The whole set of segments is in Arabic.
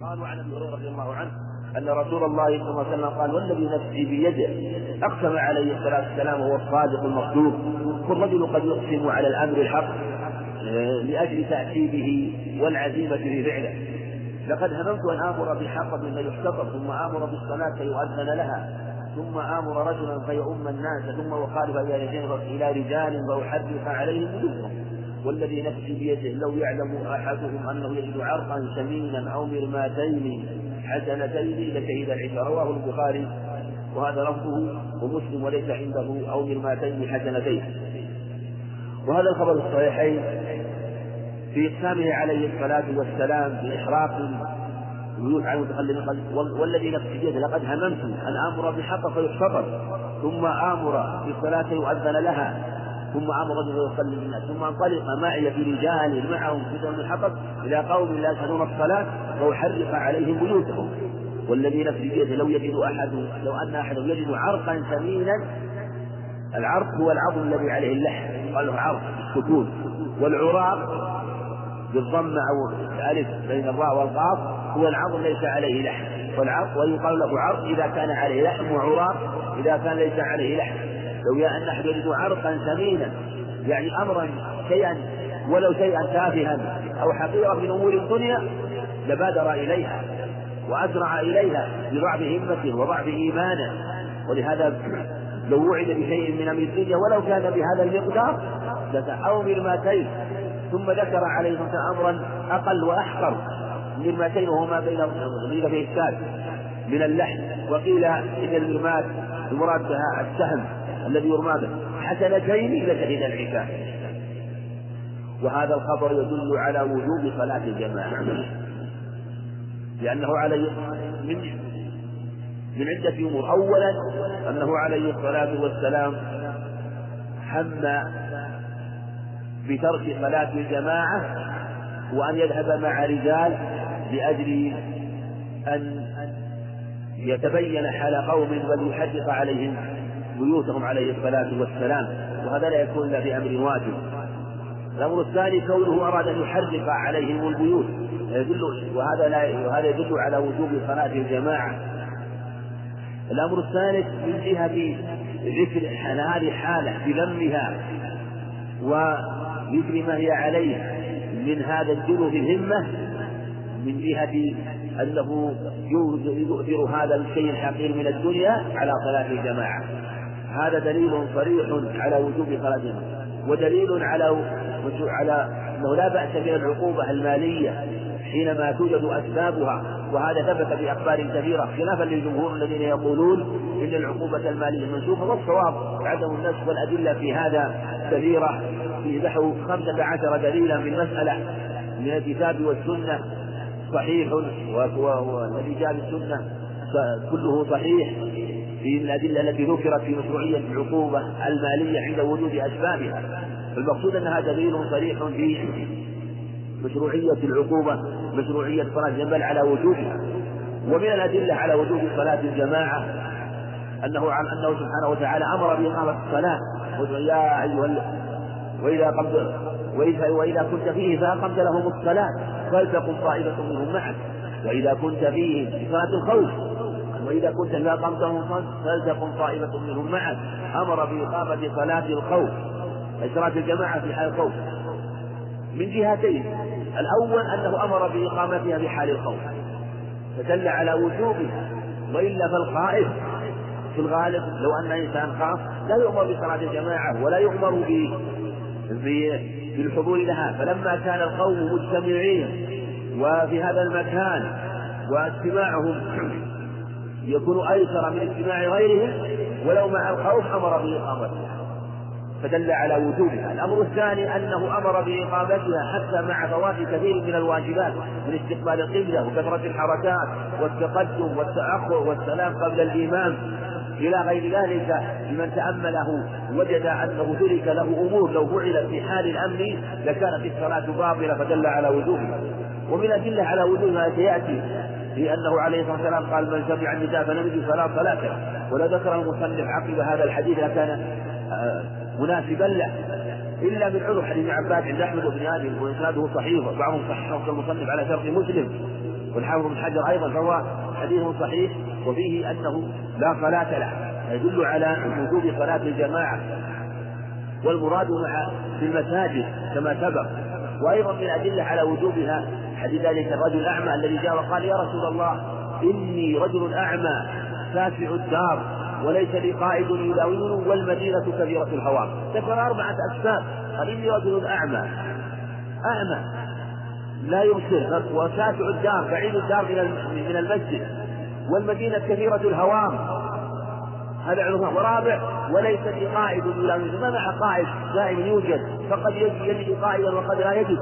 قالوا عن ابي هريره رضي الله عنه ان رسول الله صلى الله عليه وسلم قال والذي نفسي بيده اقسم عليه الصلاه والسلام وهو الصادق المصدوق والرجل قد يقسم على الامر الحق آه، لاجل تأكيده والعزيمة في فعله لقد هممت أن آمر بحطب فيحتطب ثم آمر بالصلاة فيؤذن لها ثم آمر رجلا فيؤم الناس ثم اخالف إلى رجال فاحرق عليهم وجوههم والذي نفسي بيده لو يعلم أحدهم أنه يجد عرقا سمينا أو مرماتين حسنتين لشهد العشاء رواه البخاري. وهذا لفظه ومسلم وليس عنده أو مرماتين حسنتين. وهذا الخبر الصحيحين في إقسامه عليه الصلاة والسلام بإحراق البيوت عن المتخلفين والذي نفسي بيده لقد هممت أن آمر بحق فيحتضر ثم آمر بالصلاة يؤذن لها. ثم أمر رجل يصلي بالناس ثم انطلق معي في رجال معهم في من الحطب إلى قوم لا يشهدون الصلاة وأحرق عليهم بيوتهم. والذي نفسي بيده لو يجد احد لو أن أحدا يجد عرقا ثمينا العرق هو العظم الذي عليه اللحم قال له عرق السكون. والعراق بالضم أو الألف بين الراء والقاف هو العظم ليس عليه لحم. والعرق ويقال له عرق إذا كان عليه لحم وعراق إذا كان ليس عليه لحم. لو أن أحد يجد عرقا ثمينا يعني أمرا شيئا ولو شيئا تافها أو حقيرا من أمور الدنيا لبادر إليها وأسرع إليها بضعف همته وضعف إيمانه ولهذا لو وعد بشيء من أمر الدنيا ولو كان بهذا المقدار أو مرماتين ثم ذكر عليه الصلاة أمرا أقل وأحقر مرماتين وهما بين قيل إشكال من اللحم وقيل إن المرمات المراد بها السهم. الذي يرمى به. حسنتين لشهد العشاء. وهذا الخبر يدل على وجوب صلاة الجماعة. لأنه عليه من من عدة أمور. أولا أنه عليه الصلاة والسلام هم بترك صلاة الجماعة وأن يذهب مع رجال لأجل أن يتبين حال قوم بل يحدث عليهم. بيوتهم عليه الصلاة والسلام وهذا لا يكون إلا بأمر واجب. الأمر الثاني كونه أراد أن يحرق عليهم البيوت. يدل وهذا لا وهذا يدل على وجوب صلاة الجماعة. الأمر الثالث من جهة ذكر هذه حالة بذمها وذكر ما هي عليه من هذا الجنو في الهمة من جهة أنه يؤثر هذا الشيء الحقير من الدنيا على صلاة الجماعة. هذا دليل صريح على وجوب صلاة ودليل على على أنه لا بأس من العقوبة المالية حينما توجد أسبابها وهذا ثبت في أخبار كثيرة خلافا للجمهور الذين يقولون إن العقوبة المالية منسوخة والصواب عدم النسخ والأدلة في هذا كثيرة في نحو خمسة عشر دليلا في المساله من الكتاب والسنة صحيح والذي جاء بالسنة كله صحيح. الأدلة التي ذكرت في مشروعية العقوبة المالية عند وجود أسبابها. المقصود أنها دليل صريح في مشروعية العقوبة مشروعية صلاة الجمال على وجوبها. ومن الأدلة على وجوب صلاة الجماعة أنه عن أنه سبحانه وتعالى أمر بإقامة الصلاة. يا أيها وإذا قمت وإذا, وإذا كنت فيه فأقمت لهم الصلاة. فلتقم طائفة منهم معك. وإذا كنت فيه في صلاة الخوف وإذا كنت لا قمتهم فلتكن طائفة منهم معك. أمر بإقامة صلاة الخوف صلاة الجماعة في حال الخوف. من جهتين الأول أنه أمر بإقامتها في حال الخوف. فدل على وجوبها وإلا فالخائف. في الغالب لو أن إنسان خاف لا يؤمر بصلاة الجماعة ولا يؤمر بالحضور لها. فلما كان القوم مجتمعين وفي هذا المكان واجتماعهم يكون أيسر من اجتماع غيرهم ولو مع الخوف أمر بإقامتها. فدل على وجوبها. الأمر الثاني أنه أمر بإقامتها حتى مع فوات كثير من الواجبات من استقبال القبلة وكثرة الحركات والتقدم والتأخر والسلام قبل الإمام. إلى غير ذلك لمن تأمله وجد أنه ترك له أمور لو فعلت في حال الأمن لكانت الصلاة باطلة فدل على وجوبها. ومن الأدلة على وجوبها سيأتي في أنه عليه الصلاة والسلام قال من سمع النداء فلم يجد فلا صلاة له. ولا ذكر المصنف عقب هذا الحديث لكان آه، مناسبا له. إلا من عذر حديث عباس عند أحمد بن آدم وإسناده صحيح وبعضهم صححه كالمصنف على شرط مسلم. والحافظ بن حجر أيضا فهو حديث صحيح وفيه أنه لا صلاة له. يدل على وجوب صلاة الجماعة. والمراد في المساجد كما سبق وأيضا من الأدلة على وجوبها حديث ذلك الرجل الأعمى الذي جاء وقال يا رسول الله إني رجل أعمى ساسع الدار وليس لي قائد يداومني والمدينة كبيرة الهواء. ذكر أربعة أسباب. قال إني رجل أعمى. أعمى. لا يبصر. وساسع الدار بعيد الدار من المسجد. والمدينة كثيرة الهوام هذا عنوان ورابع وليس لي قائد يلامسه ما مع قائد؟ دائما يوجد فقد يجد قائدا وقد لا يجد.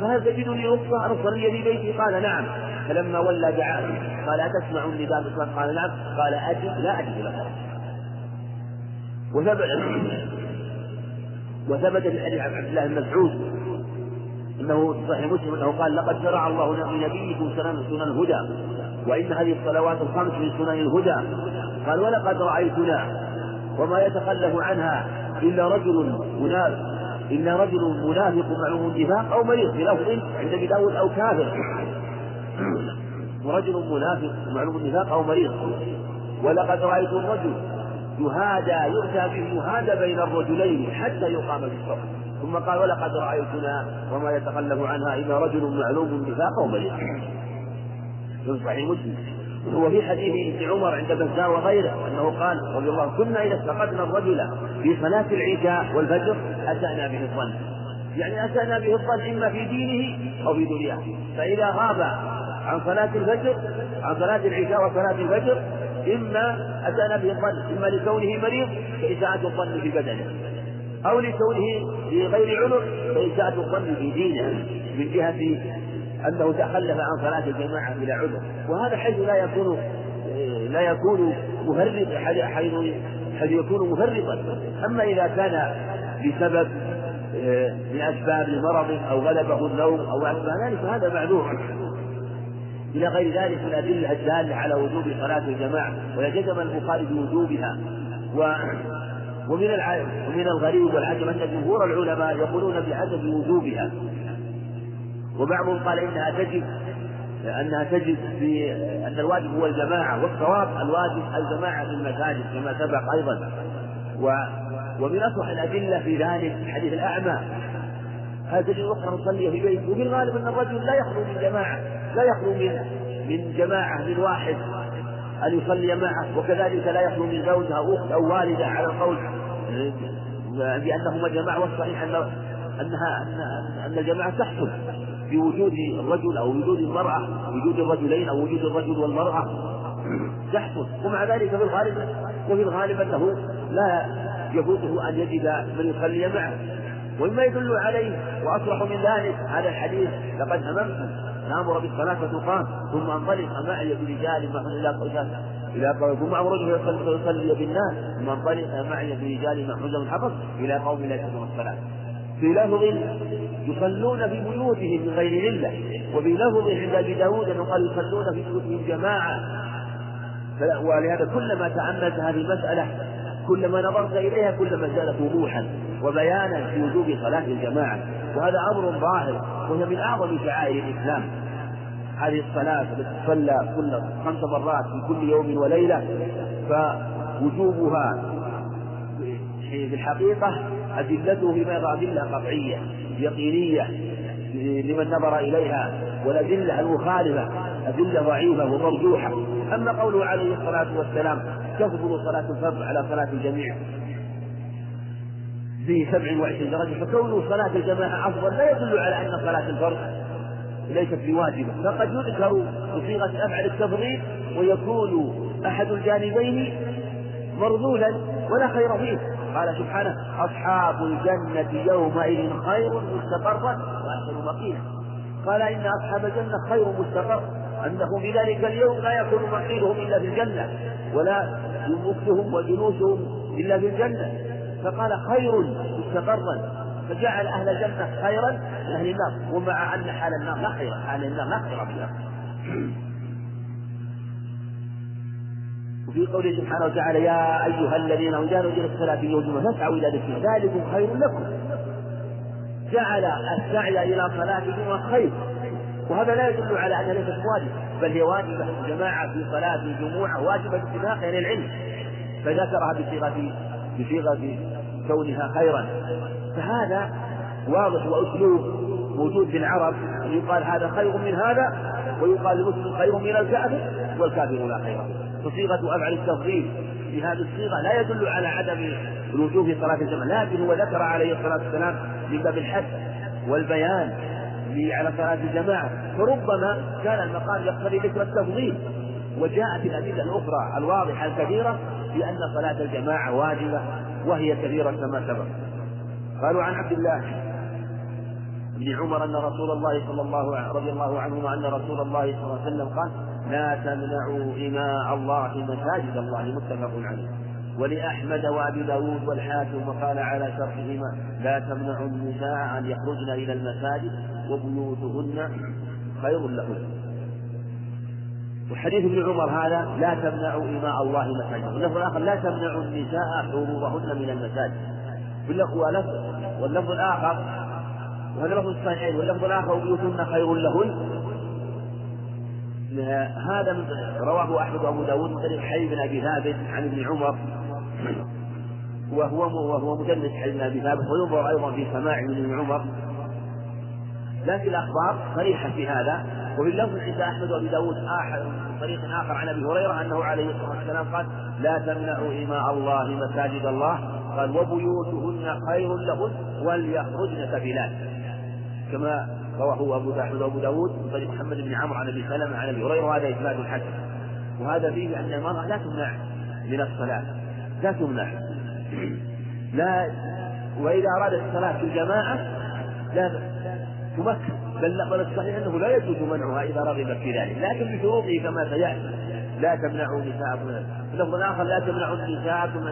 فهل تجدني رخصة أرسل لي ببيتي قال نعم. فلما ولى دعا قال أتسمع النداء قال نعم. قال أجد لا أجد لك وثبت وثبت في حديث عبد الله بن مسعود إنه صحيح مسلم إنه قال لقد شرع الله لنبيكم سنن الهدى وإن هذه الصلوات الخمس من سنن الهدى. قال ولقد رايتنا وما يتخلف عنها إلا رجل منافق إلا رجل منافق معلوم النفاق أو مريض بلفظ عند أبي داود أو كافر. ورجل منافق معلوم النفاق أو مريض. ولقد رأيت الرجل يهادى يؤتى به يهادى بين الرجلين حتى يقام بالصف. ثم قال ولقد رأيتنا وما يتخلف عنها إلا رجل معلوم النفاق أو مريض. في صحيح مسلم. وهو في حديث ابن عمر عند بزار وغيره أنه قال رضي الله كنا إذا استقدنا الرجل في صلاة العشاء والفجر أتانا به الظن. يعني أتانا به الظن إما في دينه أو في دنياه. فإذا غاب عن صلاة الفجر عن صلاة العشاء وصلاة الفجر إما أتانا به الظن. إما لكونه مريض فإساءة الظن في بدنه. أو لكونه في غير عنق فإساءة الظن في دينه من جهة أنه تخلف عن صلاة الجماعة بلا عذر. وهذا حيث لا يكون لا يكون مفرط حيث حيث يكون مفرطا. أما إذا كان بسبب من أسباب مرض أو غلبه النوم أو أسباب ذلك فهذا معذور. إلى غير ذلك من الأدلة الدالة على وجوب صلاة الجماعة ويجزم البخاري بوجوبها. و ومن ومن الغريب والعجب أن جمهور العلماء يقولون بعدم وجوبها. وبعضهم قال إنها تجب أنها تجب في أن الواجب هو الجماعة والصواب الواجب الجماعة في المساجد كما سبق أيضا. و ومن أصح الأدلة في ذلك حديث الأعمى هل تجد أخرى تصلي في بيته وفي الغالب أن الرجل لا يخلو من جماعة لا يخلو من من جماعة من واحد أن يصلي معه وكذلك لا يخلو من زوجها أخت أو والدة على القول بأنهما جماعة والصحيح أن أنها أن الجماعة تحصل. بوجود الرجل أو وجود المرأة وجود الرجلين أو وجود الرجل والمرأة. يحصل ومع ذلك في الغالب وفي الغالب أنه لا يفوته أن يجد من يصلي معه. ومما يدل عليه وأصرح من ذلك هذا الحديث لقد هممت. نامر بالصلاة فتقام ثم انطلق معي برجال ما إلى إلى قوم أمر رجل يصلي بالناس ثم انطلق معي برجال ما حزم الحفظ إلى قوم لا يحسن الصلاة. لفظ يصلون في بيوتهم من غير علة لفظ عند أبي داود أنه قال يصلون في بيوتهم جماعة. ولهذا كلما تأملت هذه المسألة كلما نظرت إليها كلما زادت وضوحا وبيانا في وجوب صلاة الجماعة. وهذا أمر ظاهر وهي من أعظم شعائر الإسلام. هذه الصلاة التي تصلى كل خمس مرات في كل يوم وليلة فوجوبها في الحقيقة أدلته فيما يرى أدلة قطعية يقينية لمن نظر إليها والأدلة المخالفة أدلة ضعيفة ومرجوحة. أما قوله عليه الصلاة والسلام تفضل صلاة الفرد على صلاة الجميع في سبع وعشرين درجة فكونه صلاة الجماعة أفضل لا يدل على أن صلاة الفرد ليست بواجبة. فقد يذكر بصيغة أفعل التفضيل ويكون أحد الجانبين مرذولا ولا خير فيه. قال سبحانه أصحاب الجنة يومئذ خير مستقرا وأحسن مقيلا قال إن أصحاب الجنة خير مستقر. أنه في ذلك اليوم لا يكون مقيلهم إلا في الجنة ولا مكثهم وجلوسهم إلا في الجنة. فقال خير مستقرا فجعل أهل الجنة خيرا من أهل النار. ومع أن حال النار لا خير حال النار لا خير فيها. وفي قوله سبحانه وتعالى يا أيها الذين جاهدوا إلى الصلاة يوم فاسعوا إلى ذكر ذلكم خير لكم. جعل السعي إلى صلاة الجمعة خير. وهذا لا يدل على أنها ليست واجبة بل هي واجبة الجماعة في صلاة الجمعة واجبة باتفاق أهل العلم. فذكرها بصيغة بصيغة كونها خيرا. فهذا واضح وأسلوب موجود في العرب. يقال هذا خير من هذا ويقال المسلم خير من الكافر والكافر لا خير فصيغة أفعل التفضيل في هذه الصيغة لا يدل على عدم الوجوب في صلاة الجماعة لكن هو ذكر عليه الصلاة والسلام من باب الحث والبيان على صلاة الجماعة. فربما كان المقام يقتضي ذكر التفضيل وجاءت الأدلة الأخرى الواضحة الكثيرة بأن صلاة الجماعة واجبة وهي كثيرة كما سبق. قالوا عن عبد الله بن عمر أن رسول الله صلى الله رضي الله عنهما أن رسول الله صلى الله عليه وسلم قال لا تمنعوا إماء الله مساجد الله متفق عليه. ولأحمد وأبي داود والحاكم وقال على شرطهما لا تمنعوا النساء أن يخرجن إلى المساجد وبيوتهن خير لهن. وحديث ابن عمر هذا لا تمنعوا إماء الله مساجد. واللفظ الآخر لا تمنعوا النساء حضورهن من المساجد. واللفظ الآخر وهذا لفظ الصحيحين واللفظ الآخر وبيوتهن خير لهن. هذا رواه أحمد وأبو داود من طريق حي بن أبي ثابت عن ابن عمر. وهو وهو مدلس حي بن أبي ثابت وينظر أيضا في سماع من ابن عمر. لكن الأخبار صريحة في هذا وفي اللفظ عند أحمد وأبي داود من طريق آخر عن أبي هريرة أنه عليه الصلاة والسلام قال لا تمنعوا إماء الله مساجد الله قال وبيوتهن خير لهن وليخرجن سبيلات كما رواه أبو أحمد وأبو داود من طريق محمد بن عمرو عن أبي سلمة عن أبي هريرة وهذا إسناد حسن. وهذا فيه أن المرأة لا تمنع من الصلاة. لا تمنع. لا وإذا أرادت الصلاة في الجماعة لا تمكن. بل بل الصحيح أنه لا يجوز منعها إذا رغبت في ذلك. لكن بشروطه كما سيأتي. لا تمنعوا نساءكم اللفظ الآخر لا تمنعوا نساءكم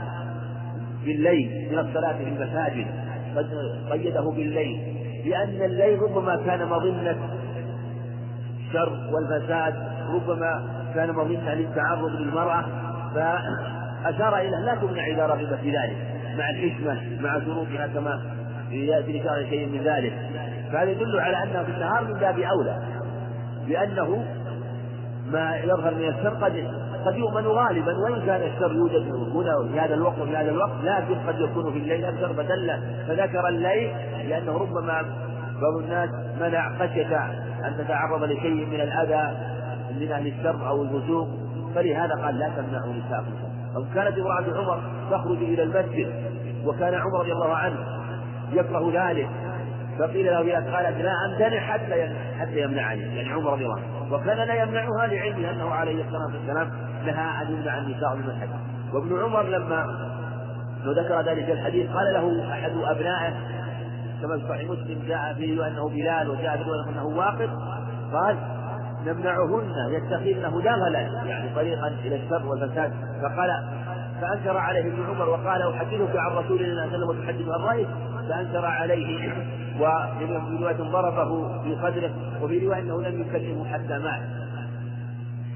بالليل من الصلاة في المساجد. قد قيده بالليل. لأن الليل ربما كان مظنة. الشر والفساد ربما كان مظنة للتعرض للمرأة. فأشار إلى لا تمنع إذا رغبت في ذلك مع الحكمة مع شروطها كما يأتي لشرع شيء من ذلك. فهذا يدل على أنه في النهار من باب أولى لأنه ما يظهر من الشر قد قد يؤمن غالبا وإن كان الشر يوجد هنا في هذا الوقت وفي هذا الوقت لكن قد يكون في الليل أكثر فدل فذكر الليل لأنه ربما بعض الناس منع خشية أن تتعرض لشيء من الأذى من أهل الشر أو الفسوق فلهذا قال لا تمنعوا نساءكم. أو كانت امرأة عمر تخرج إلى المسجد وكان عمر رضي الله عنه يكره ذلك فقيل له إذا قالت لا أمتنع حتى حتى يمنعني يعني عمر رضي الله عنه. وكان لا يمنعها لعلمه أنه عليه الصلاة والسلام لها أن يمنع النساء من الحج وابن عمر لما ذكر ذلك الحديث قال له أحد أبنائه كما في صحيح مسلم جاء فيه أنه بلال وجاء في أنه واقف قال نمنعهن يتخذن دغلا يعني طريقا إلى الشر والفساد. فقال فأنكر عليه ابن عمر وقال أحدثك عن رسول الله صلى الله عليه وسلم وتحدث عن رأيه فأنكر عليه وفي رواية ضربه في صدره وفي رواية أنه لم يكلمه حتى مات.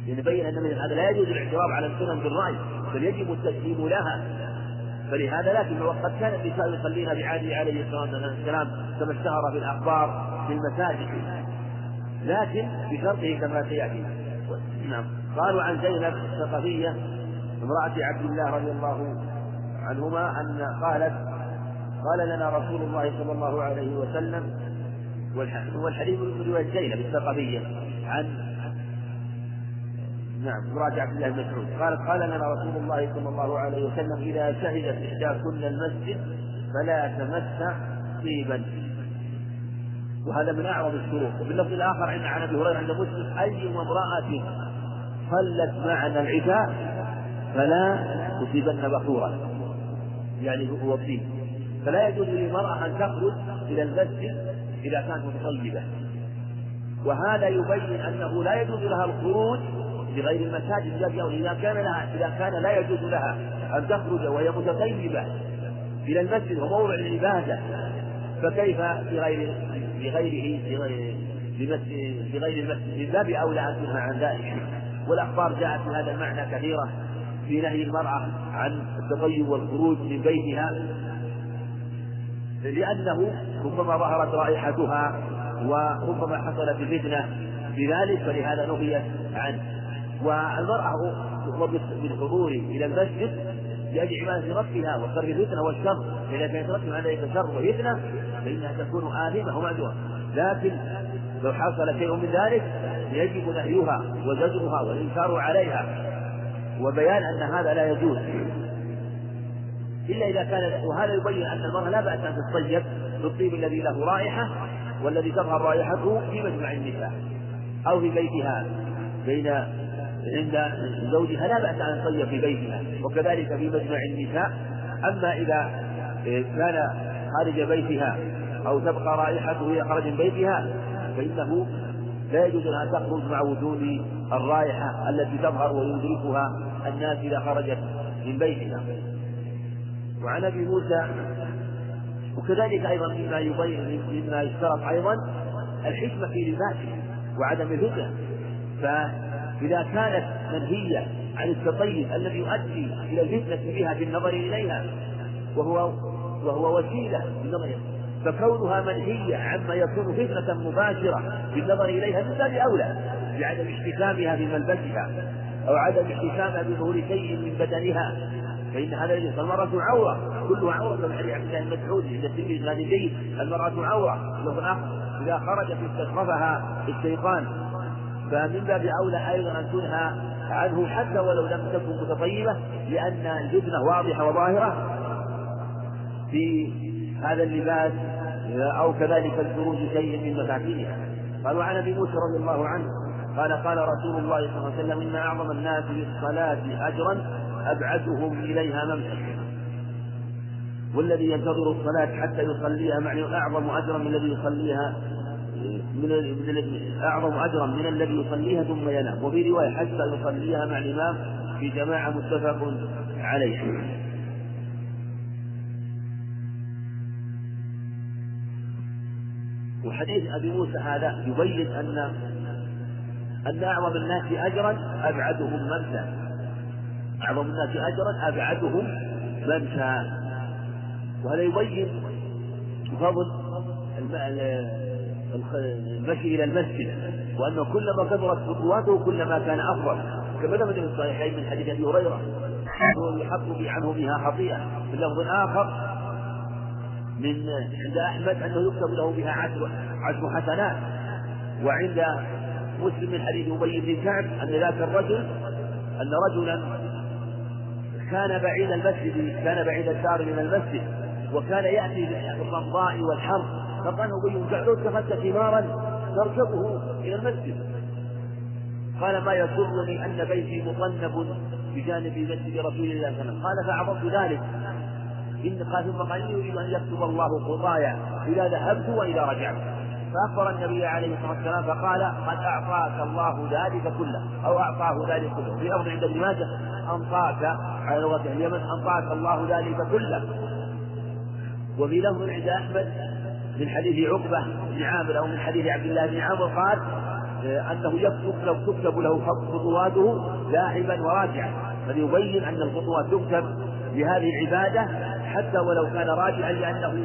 يعني بين أن من هذا لا يجوز الاعتراض على السنن بالرأي بل يجب التسليم لها. فلهذا لكن وقد كان النساء يصلين بعهده عليه الصلاة والسلام كما اشتهر في الأخبار في المساجد. لكن بشرطه كما سيأتي. نعم. قالوا عن زينب الثقفية امرأة عبد الله رضي الله عنهما أن قالت قال لنا رسول الله صلى الله عليه وسلم والحديث من رواية زينب الثقفية عن نعم امرأة عبد الله بن مسعود. قالت قال لنا رسول الله صلى الله عليه وسلم إذا شهدت إحداكن المسجد فلا تمس طيبا. وهذا من أعظم الشروط. وفي اللفظ الآخر عند عن أبي هريرة عند مسلم أي امرأة صلت معنا العشاء فلا تصيبن بخورا يعني هو الطيب فلا يجوز للمرأة أن تخرج إلى المسجد إذا كانت متطيبة. وهذا يبين أنه لا يجوز لها الخروج لغير المساجد باب إذا كان لها إذا كان لا يجوز لها أن تخرج وهي متطيبة إلى المسجد وموضع العبادة فكيف بغير بغيره بغير المسجد؟ من باب أولى أن تنهى عن ذلك. والأخبار جاءت في هذا المعنى كثيرة في نهي المرأة عن التطيب والخروج من بيتها لأنه ربما ظهرت رائحتها وربما حصلت الفتنة بذلك فلهذا نهي عنه والمرأة بالحضور إلى المسجد لأجل عبادة ربها وصرف الفتنة والشر. فإذا كانت ربها عليك شر وفتنة فإنها تكون آثمة ومعذورة لكن لو حصل شيء من ذلك يجب نهيها وزجرها والإنكار عليها. وبيان أن هذا لا يجوز. إلا إذا كان وهذا يبين أن المرأة لا بأس أن تتطيب بالطيب الذي له رائحة والذي تظهر رائحته في مجمع النساء أو في بيتها بين عند زوجها لا بأس أن تطيب في بيتها وكذلك في مجمع النساء. أما إذا كان خارج بيتها أو تبقى رائحته إذا خرج من بيتها فإنه لا يجوز أن تخرج مع وجود الرائحة التي تظهر ويدركها الناس إذا خرجت من بيتها. وعن أبي موسى وكذلك أيضا مما مما يشترط أيضا الحكمة في لباسه وعدم الهدى فإذا كانت منهية عن التطيب الذي يؤدي إلى الفتنة بها في النظر إليها وهو وهو وسيلة للنظر فكونها منهية عما يكون فتنة مباشرة بالنظر إليها من باب أولى بعدم احتكامها في ملبسها أو عدم احتكامها بظهور شيء من بدنها فإن هذا الذي المرأة عورة كلها عورة كما حديث عبد الله المسعود عند الترمذي المرأة عورة إذا خرجت استشرفها الشيطان فمن باب أولى أيضا أن تنهى عنه حتى ولو لم تكن متطيبة لأن الفتنة واضحة وظاهرة في هذا اللباس أو كذلك الخروج شيء من مفاتيحها قال وعن أبي موسى رضي الله عنه قال قال رسول الله صلى الله عليه وسلم إن أعظم الناس بالصلاه اجرا أبعدهم إليها ممسكا والذي ينتظر الصلاة حتى يصليها معني أعظم أجرا من الذي يصليها من من أعظم أجرا من الذي يصليها ثم ينام. وفي رواية حتى يصليها مع الإمام في جماعة متفق عليه. وحديث أبي موسى هذا يبين أن أن أعظم الناس أجرا أبعدهم منسى أعظم الناس أجرا أبعدهم منسى وهذا يبين فضل المشي إلى المسجد وأنه كلما كثرت خطواته كلما كان أفضل. كما ثبت في الصحيحين من حديث أبي هريرة يحط عنه بها خطيئة. في اللفظ الآخر من عند أحمد أنه يكتب له بها عشر عشر حسنات. وعند مسلم من حديث أبي بن كعب أن ذاك الرجل أن رجلا كان بعيد المسجد كان بعيد الدار من المسجد. وكان يأتي بالرمضاء والحر. فقال أبي بن اتخذت حمارا تركبه إلى المسجد. قال ما يسرني أن بيتي مطنب بجانب مسجد رسول الله صلى الله عليه وسلم. قال فعظمت ذلك. إن قال ثم قال إني أريد أن يكتب الله خطايا إذا ذهبت وإذا رجعت. فأخبر النبي عليه الصلاة والسلام فقال قد أعطاك الله ذلك كله أو أعطاه ذلك كله في أرض عند ابن ماجه أنطاك على لغة اليمن أنطاك الله ذلك كله. وفي لفظ عند أحمد من حديث عقبة بن عامر أو من حديث عبد الله بن عامر قال أنه يكتب لو تكتب له خطواته لاعبا وراجعا. فليبين أن الخطوات تكتب لهذه العبادة حتى ولو كان راجعا لأنه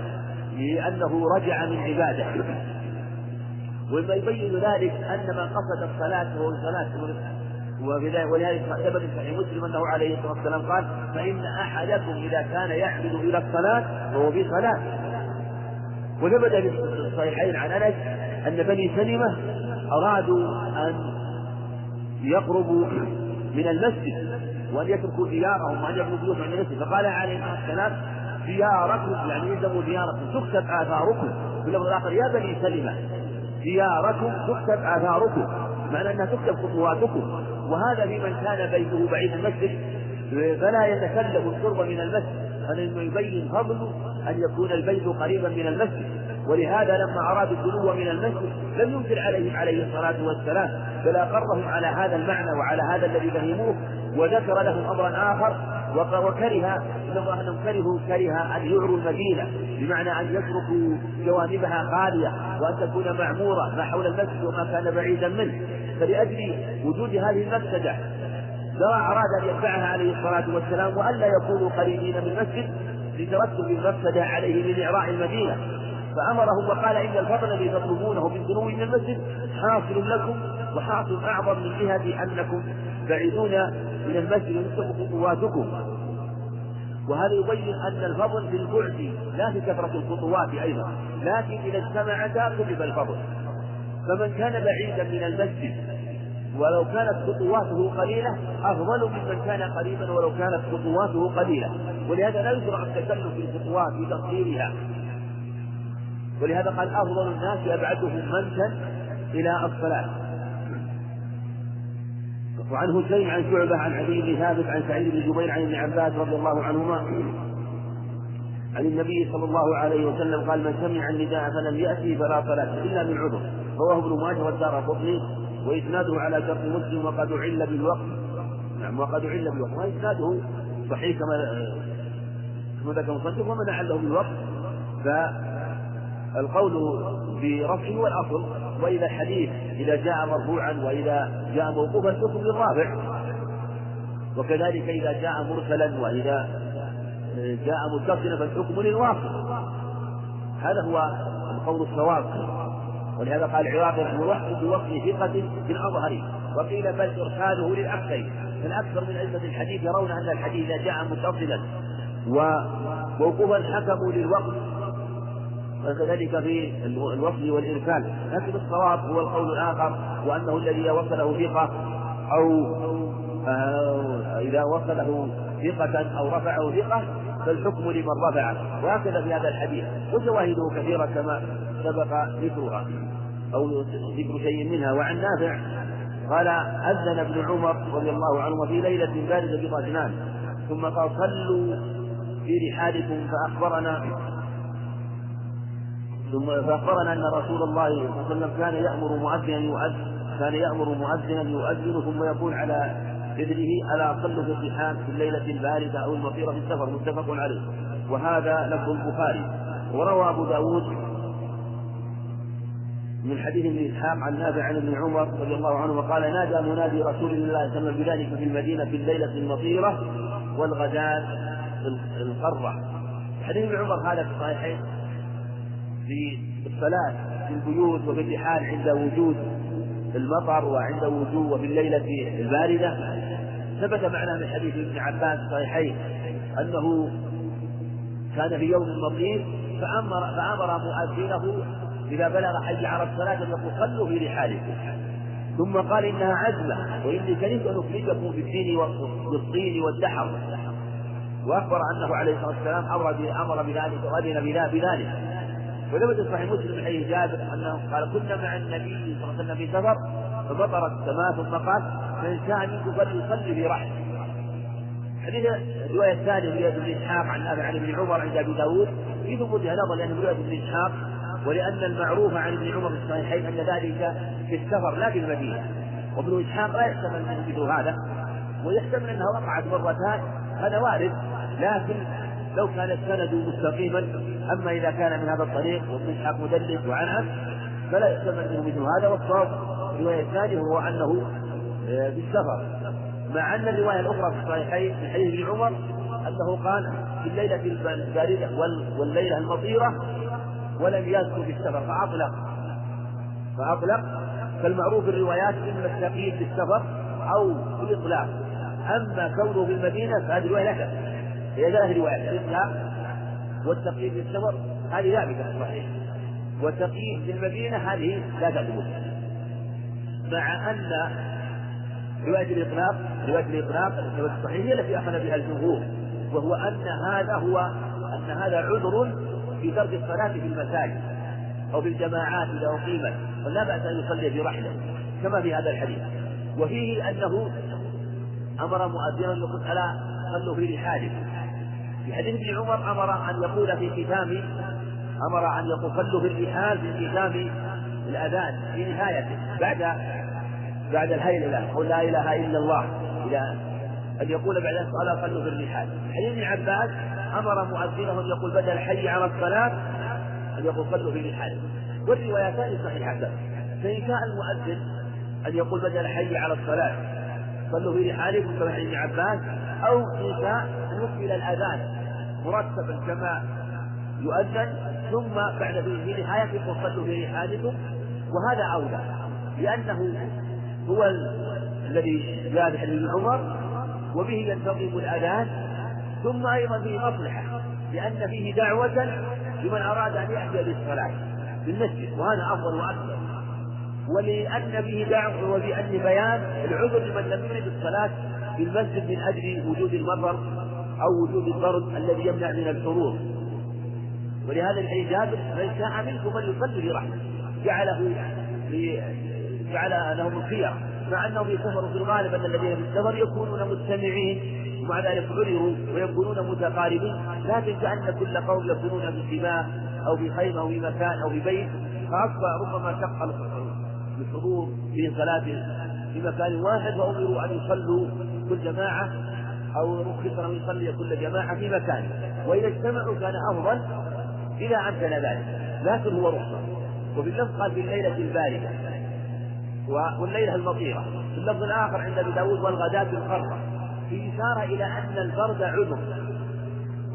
لأنه رجع من عبادة. وما يبين ذلك أن من قصد الصلاة وهو صلاة ولذلك ثبت في صحيح مسلم أنه عليه الصلاة والسلام قال فإن أحدكم إذا كان يعبد إلى الصلاة فهو في صلاة. وثبت في الصحيحين عن أنس أن بني سلمة أرادوا أن يقربوا من المسجد وأن يتركوا ديارهم وأن يبنوا بيوتهم عند المسجد. فقال عليه الصلاة والسلام دياركم يعني يلزموا دياركم تكتب آثاركم. في اللفظ الآخر يا بني سلمة دياركم تكتب آثاركم. معنى أنها تكتب خطواتكم. وهذا في من كان بيته بعيد المسجد فلا يتكلف القرب من المسجد فإنه يبين فضل أن يكون البيت قريبا من المسجد. ولهذا لما أرادوا الدنو من المسجد لم ينكر عليهم عليه الصلاة والسلام بل أقرهم على هذا المعنى وعلى هذا الذي فهموه وذكر لهم أمرا آخر وكره الله أنهم كرهوا كره أن يعروا المدينة بمعنى أن يتركوا جوانبها خالية وأن تكون معمورة ما حول المسجد وما كان بعيدا منه. فلأجل وجود هذه المفسدة لا أراد أن يدفعها عليه الصلاة والسلام وألا يكونوا قريبين من المسجد لترتب المفسدة عليه من إعراء المدينة. فأمرهم وقال إن الفضل الذي تطلبونه بالدنو من المسجد حاصل لكم وحاصل أعظم من جهة أنكم بعيدون من المسجد وتترك خطواتكم وهذا يبين أن الفضل في البعد لا في كثرة الخطوات أيضا لكن إذا اجتمعتا كتب الفضل. فمن كان بعيدا من المسجد ولو كانت خطواته قليلة أفضل ممن كان قريبا ولو كانت خطواته قليلة. ولهذا لا يشرع التكلف في الخطوات في تقديرها. ولهذا قال أفضل الناس أبعدهم منكا إلى الصلاة. وعن هشيم عن شعبة عن علي بن ثابت عن سعيد بن جبير عن ابن عباس رضي الله عنهما. عن النبي صلى الله عليه وسلم قال من سمع النداء فلم يأتي فلا صلاة إلا من عذر. رواه ابن ماجه والدار قطني وإسناده على شرط مسلم وقد عل بالوقت. نعم وقد عل بالوقت. وإسناده صحيح كما كما ذكر المصنف ومن أعله بالوقت. فالقول برفعه هو الأصل وإذا الحديث إذا جاء مرفوعا وإذا جاء موقوفا الحكم للرافع وكذلك إذا جاء مرسلا وإذا جاء متصلا فالحكم للواصل. هذا هو القول الصواب. ولهذا قال العراقي رحمه الله بوصف ثقة بالأظهر وقيل بل إرساله للأكثر. فالأكثر من أئمة الحديث يرون أن الحديث إذا جاء متصلا ووقوفا حكموا للوقت. وكذلك في الوصل والإرسال. لكن الصواب هو القول الآخر وأنه الذي وصله ثقة أو إذا وصله ثقة أو رفعه ثقة فالحكم لمن رفعه. وهكذا في هذا الحديث. وشواهده كثيرة كما سبق ذكرها أو ذكر شيء منها. وعن نافع قال أذن ابن عمر رضي الله عنه في ليلة باردة بطجنان ثم قال صلوا في رحالكم فأخبرنا ثم فأخبرنا أن رسول الله صلى الله عليه وسلم كان يأمر مؤذنا يؤذن كان يأمر مؤذنا يؤذن ثم يقول على إذنه ألا صلوا في الرحال في الليلة الباردة أو المطيرة في السفر؟ متفق عليه. وهذا لفظ البخاري. وروى أبو داود من حديث ابن إسحاق عن نافع عن ابن عمر رضي الله عنه وقال نادى منادي رسول الله صلى الله عليه وسلم بذلك في المدينة في الليلة المطيرة والغداة القرة. حديث ابن عمر هذا في الصحيحين في الصلاة في البيوت وفي الرحال عند وجود المطر وعند وجود وفي الليلة الباردة. ثبت معنا من حديث ابن عباس الصحيحين أنه كان في يوم مطير فأمر فأمر مؤذنه إذا بلغ حي على الصلاة أن يقول صلوا في رحالكم. ثم قال إنها عزمة وإني كرهت أن أخرجكم بالدين والطين والدحر. وأخبر أنه عليه الصلاة والسلام أمر أمر بذلك وأذن بذلك. وثبت صحيح مسلم من حديث جابر أنه قال كنا مع النبي صلى الله عليه وسلم في سفر فمطرت السماء ثم قال من شاء منكم فليصلي في رحله حديث الرواية الثانية رواية ابن إسحاق عن نافع عن ابن عمر عند أبي داود. في ثبوتها نظر لأن رواية ابن إسحاق ولأن المعروف عن ابن عمر في الصحيحين أن ذلك في السفر لا في المدينة. وابن إسحاق لا يحتمل أنه مثل هذا ويحتمل أنها وقعت مرتان هذا وارد لكن لو كان السند مستقيما أما إذا كان من هذا الطريق وابن إسحاق مدلس وعنعن فلا يحتمل أنه مثل هذا والصواب الرواية الثانية هو أنه آه، في السفر مع أن الرواية الأخرى في الصحيحين من حديث ابن عمر أنه قال في الليلة الباردة والليلة المطيرة ولم يذكر السفر فأطلق. فأطلق. فالمعروف الروايات إما التقييد بالسفر أو بالإطلاق. أما كونه في المدينة فهذه رواية لا هي ثلاث روايات. الإطلاق والتقييد بالسفر هذه ثابتة صحيح. والتقييد في المدينة هذه لا تثبت مع أن رواية الإطلاق رواية الإطلاق الصحيح هي التي أخذ بها الجمهور وهو أن هذا هو أن هذا عذر في ترك الصلاة في المساجد أو في الجماعات إذا أقيمت فلا بأس أن يصلي في رحلة كما في هذا الحديث. وفيه أنه أمر مؤذنا ألا صلوا في رحالكم حديث ابن عمر أمر أن يقول في ختام أمر أن يقول صلوا في الرحال في ختام الأذان في نهايته بعد بعد الهيلة قول لا إله إلا الله إلى أن يقول بعد ألا صلوا في الرحال حديث ابن عباس أمر مؤذنه أن يقول بدل الحي على الصلاة أن يقول صلوا في الرحال والروايتان صحيحتان. فإن كان المؤذن أن يقول بدل الحي على الصلاة صلوا في رحالكم كما حديث ابن عباس أو إن شاء أن الأذان مرتبا كما يؤذن ثم بعد في نهاية صلوا في رحالكم وهذا أولى لأنه هو الذي حديث عمر وبه ينتظم الأذان ثم أيضا فيه مصلحة لأن فيه دعوة لمن أراد أن يأتي للصلاة في المسجد وهذا أفضل وأكثر. ولأن فيه دعوة ولأن بيان العذر لمن لم يرد الصلاة في المسجد من أجل وجود المطر أو وجود البرد الذي يمنع من الحضور ولهذا الحديث جابر من شاء منكم فليصلي في رحمه جعله جعل لهم الخيار. مع انه في سفر في الغالب أن الذين في السفر يكونون مجتمعين ومع ذلك عرروا ويكونون متقاربين. لكن كأن كل قوم يكونون في سماء أو في خيمة أو في مكان أو في بيت فأصبح ربما شق الحضور في صلاة في مكان واحد وأمروا أن يصلوا كل جماعة. أو رخص أن يصلي كل جماعة في مكان وإذا اجتمعوا كان أفضل إذا أمكن ذلك لكن هو رخصة. وفي قال في الليلة الباردة والليلة المطيرة. في اللفظ الآخر عند أبي داود والغداة القرة في إشارة إلى أن البرد عذر.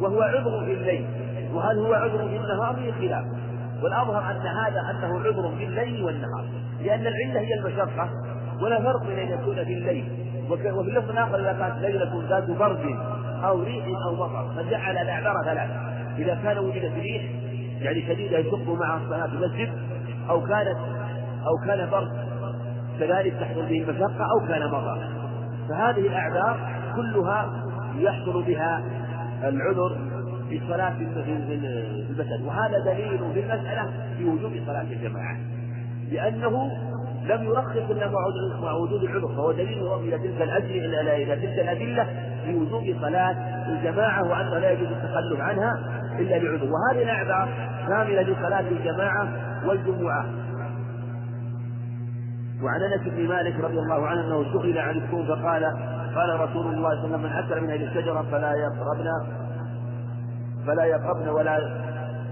وهو عذر في الليل. وهل هو عذر في النهار؟ في خلاف. والأظهر أن هذا أنه عذر في الليل والنهار. لأن العلة هي المشقة. ولا فرق بين أن يكون في الليل. وفي اللفظ الآخر إذا كانت ليلة ذات برد أو ريح أو مطر فجعل الأعذار ثلاثة إذا كان وجدت ريح يعني شديدة يشق مع الصلاة في المسجد أو كانت أو كان برد كذلك تحصل به المشقة أو كان مطر. فهذه الأعذار كلها يحصل بها العذر في صلاة المسجد. وهذا دليل في المسألة في وجوب صلاة الجماعة. لأنه لم يرخص إلا مع وجود العذر. فهو دليل إلى تلك الأدلة إلى تلك الأدلة في وجوب صلاة الجماعة وأنه لا يجوز التخلف عنها إلا بعذر وهذه الأعذار شاملة لصلاة الجماعة والجمعة. وعن أنس بن مالك رضي الله عنه أنه سئل عن الكون فقال قال رسول الله صلى الله عليه وسلم من اكل من هذه الشجرة فلا يقربن فلا يقربن ولا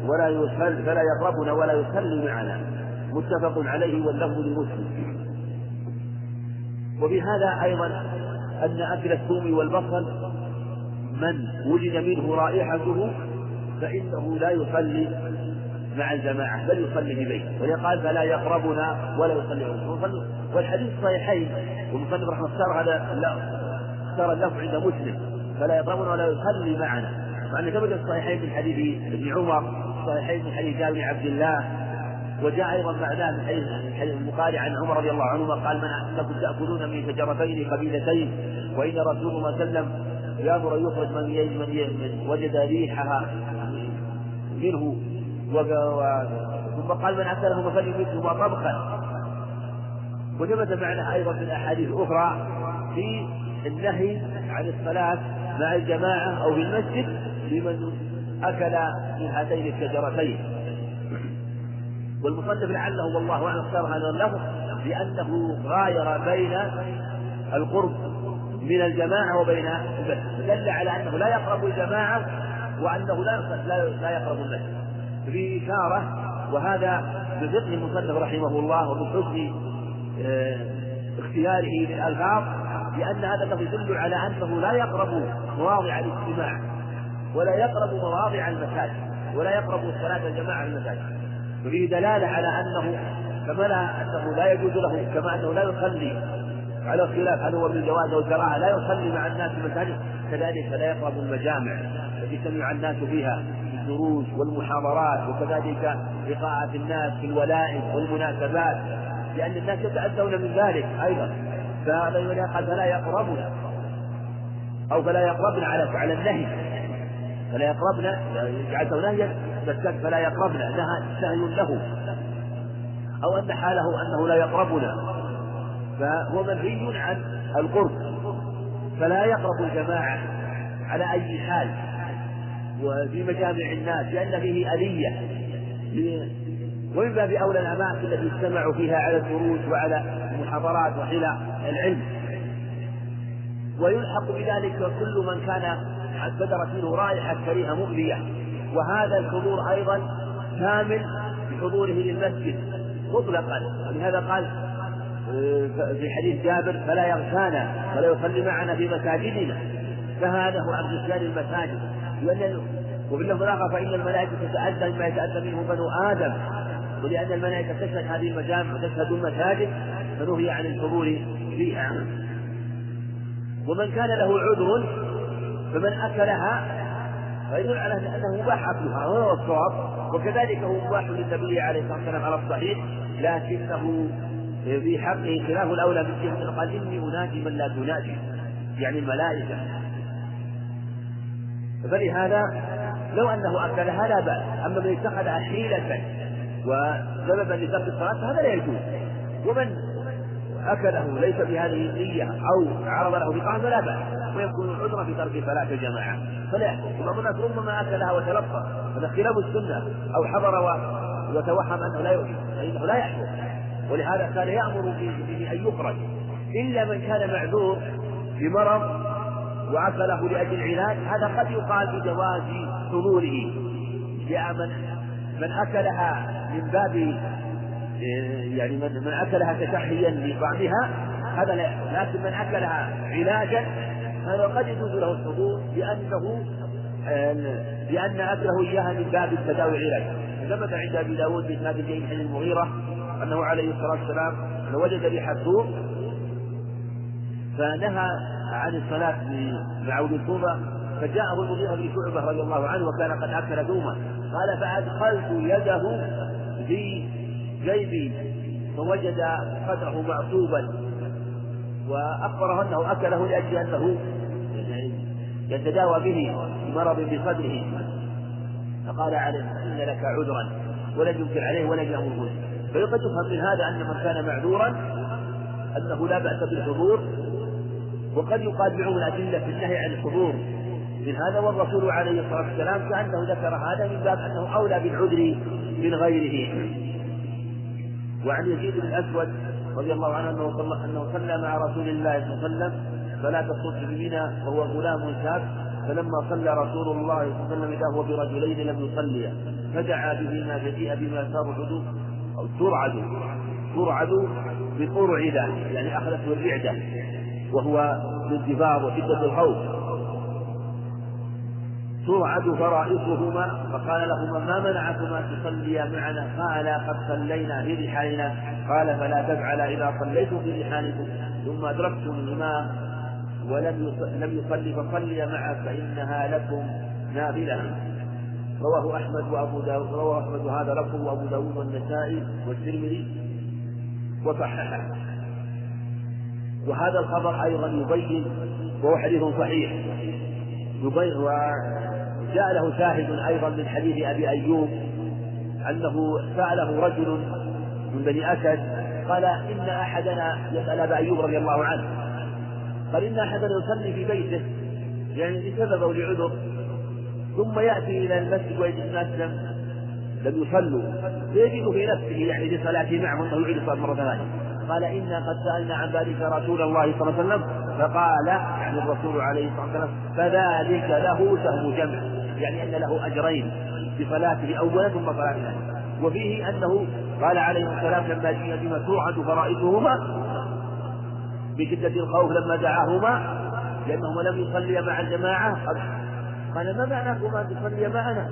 ولا يصل فلا يقربن ولا يصلي معنا. متفق عليه واللفظ لمسلم. وبهذا أيضا أن أكل الثوم والبصل من وجد منه رائحته فإنه لا يصلي مع الجماعة بل يصلي في بيته. ولقال فلا يقربنا ولا يصلي والحديث صحيحين والمصنف رحمه الله اختار هذا اختار اللفظ عند مسلم. فلا يقربنا ولا يصلي معنا. مع أن ثبت الصحيحين من حديث ابن عمر صحيحين من حديث جابر بن عبد الله وجاء أيضا بعدها من حديث البخاري عن عمر رضي الله عنهما قال من انكم تأكلون من شجرتين قبيلتين وإن رسول الله صلى الله عليه وسلم يأمر أن يخرج من من وجد ريحها منه ثم قال من أكله فليمسهما طبخا. وثبت معنى أيضا في الأحاديث الأخرى في النهي عن الصلاة مع الجماعة أو في المسجد لمن أكل من هاتين الشجرتين. والمصنف لعله والله أعلم اختار هذا اللفظ لأنه غاير بين القرب من الجماعة وبين المسجد دل على أنه لا يقرب الجماعة وأنه لا لا يقرب المسجد في إشارة وهذا بفقه المصنف رحمه الله ومن حسن آه، اختياره للألفاظ لأن هذا الذي يدل على أنه لا يقرب مواضع الاجتماع ولا يقرب مواضع المساجد ولا يقرب صلاة الجماعة المساجد. وفيه دلالة على أنه كما لا أنه لا يجوز له كما أنه لا يصلي على خلاف هل هو بالجواز أو الكراهة لا يصلي مع الناس في المساجد. كذلك لا يقرب المجامع التي سمع الناس فيها الدروس والمحاضرات وكذلك لقاءات الناس في الولائم والمناسبات لأن الناس يتأذون من ذلك أيضا. فهذا فلا يقربن أو فلا يقربن على على النهي. فلا يقربن جعلته نهيا فلا يقربن نهي له أو أن حاله أنه لا يقربنا. فهو منهي عن القرب. فلا يقرب الجماعة على أي حال. وفي مجامع الناس لأن فيه أذية ومن باب أولى الأماكن التي اجتمعوا فيها على الدروس وعلى المحاضرات وحلى العلم. ويلحق بذلك كل من كان بدرت منه رائحة كريهة مؤذية. وهذا الحضور أيضا كامل بحضوره للمسجد مطلقا. ولهذا قال آه، في حديث جابر فلا يغشانا ولا يصلي معنا في مساجدنا. فهذا هو عبد المساجد. لأن الآخر فإن الملائكة تتأذى مما يتأذى منه بنو آدم. ولأن الملائكة تشهد هذه المجامع وتشهد المساجد فنهي عن الحضور فيها. ومن كان له عذر فمن أكلها فيدل على أنه مباح أكلها وهو الصواب وكذلك هو مباح للنبي عليه الصلاة والسلام على الصحيح لكنه في حقه خلاف الأولى من جهة قال إني أناجي من لا تناجي يعني الملائكة. فلهذا لو أنه أكلها لا بأس أما من اتخذها حيلة وسببا لترك الصلاة هذا لا يجوز. ومن أكله ليس بهذه النية أو عرض له بطعام فلا بأس. ويكون عذرا في ترك صلاة الجماعة. فلا وبعض الناس ربما أكلها وتلقى. هذا خلاف السنة. أو حضر وتوهم أنه لا يؤذي فإنه لا يحكم. ولهذا كان يأمر به أن يخرج. إلا من كان معذور بمرض وأكله لأجل العلاج هذا قد يقال بجواز حضوره. جاء من من أكلها من باب يعني من من أكلها تشحيا لطعمها هذا لا لكن من أكلها علاجا هذا قد يجوز له الحضور لأنه لأن أكله إياها من باب التداوي علاج ثبت عند أبي داود بإسناد جيد بن المغيرة أنه عليه الصلاة والسلام وجد ريح الثوم فنهى عن الصلاة بعود الثومة فجاءه المغيرة بن شعبة رضي الله عنه وكان قد أكل ثوما قال فأدخلت يده في جيبي فوجد قدره معصوبا وأخبره أنه أكله لأجل أنه يتداوى به بمرض بصدره. فقال عليه إن لك عذرا ولن ينكر عليه ولن يأمره فيقد يفهم من هذا أن من كان معذورا أنه لا بأس بالحضور وقد يقال بعموم الأدلة في النهي عن الحضور من هذا والرسول عليه الصلاة والسلام كأنه ذكر هذا من باب أنه أولى بالعذر من غيره. وعن يزيد بن الأسود رضي الله عنه أنه صلى أنه صلى مع رسول الله صلى الله عليه وسلم صلاة الصبح بمنى وهو غلام شاب فلما صلى رسول الله صلى الله عليه وسلم إذا هو برجلين لم يصليا. فدعا بهما فجيء بما ترعد أو ترعد ترعد بقرعدة يعني أخذته الرعدة وهو الانتفاض وشدة الخوف. ترعد فرائصهما فقال لهما ما منعكما تصليا معنا؟ قال قد صلينا في رحالنا. قال فلا تفعلا إذا صليتم في رحالكم. ثم أدركتم ولم لم يصلي فصلي معه فإنها لكم نافلة. رواه أحمد وأبو داود رواه أحمد هذا لكم وأبو داود والنسائي والترمذي وصححه. وهذا الخبر أيضا يبين وهو حديث صحيح. يبين وجاء له شاهد أيضا من حديث أبي أيوب أنه سأله رجل من بني أسد قال إن أحدنا يسأل أبا أيوب رضي الله عنه قال إن أحدنا يصلي في بيته يعني لسبب أو لعذر ثم يأتي إلى المسجد ويجد الناس لم لم يصلوا. فيجد في نفسه يعني لصلاته معهم أنه يعيد الصلاة مرة ثانية. قال إنا قد سألنا عن ذلك رسول الله صلى الله عليه وسلم فقال يعني الرسول عليه الصلاة والسلام فذلك له سهم جمع يعني أن له أجرين بصلاته أولا ثم ثانية وفيه أنه قال عليه السلام لما جئنا بما توعد فرائضهما بشدة الخوف لما دعاهما لأنهما لم يصليا مع الجماعة قال ما معناكما تصلي معنا؟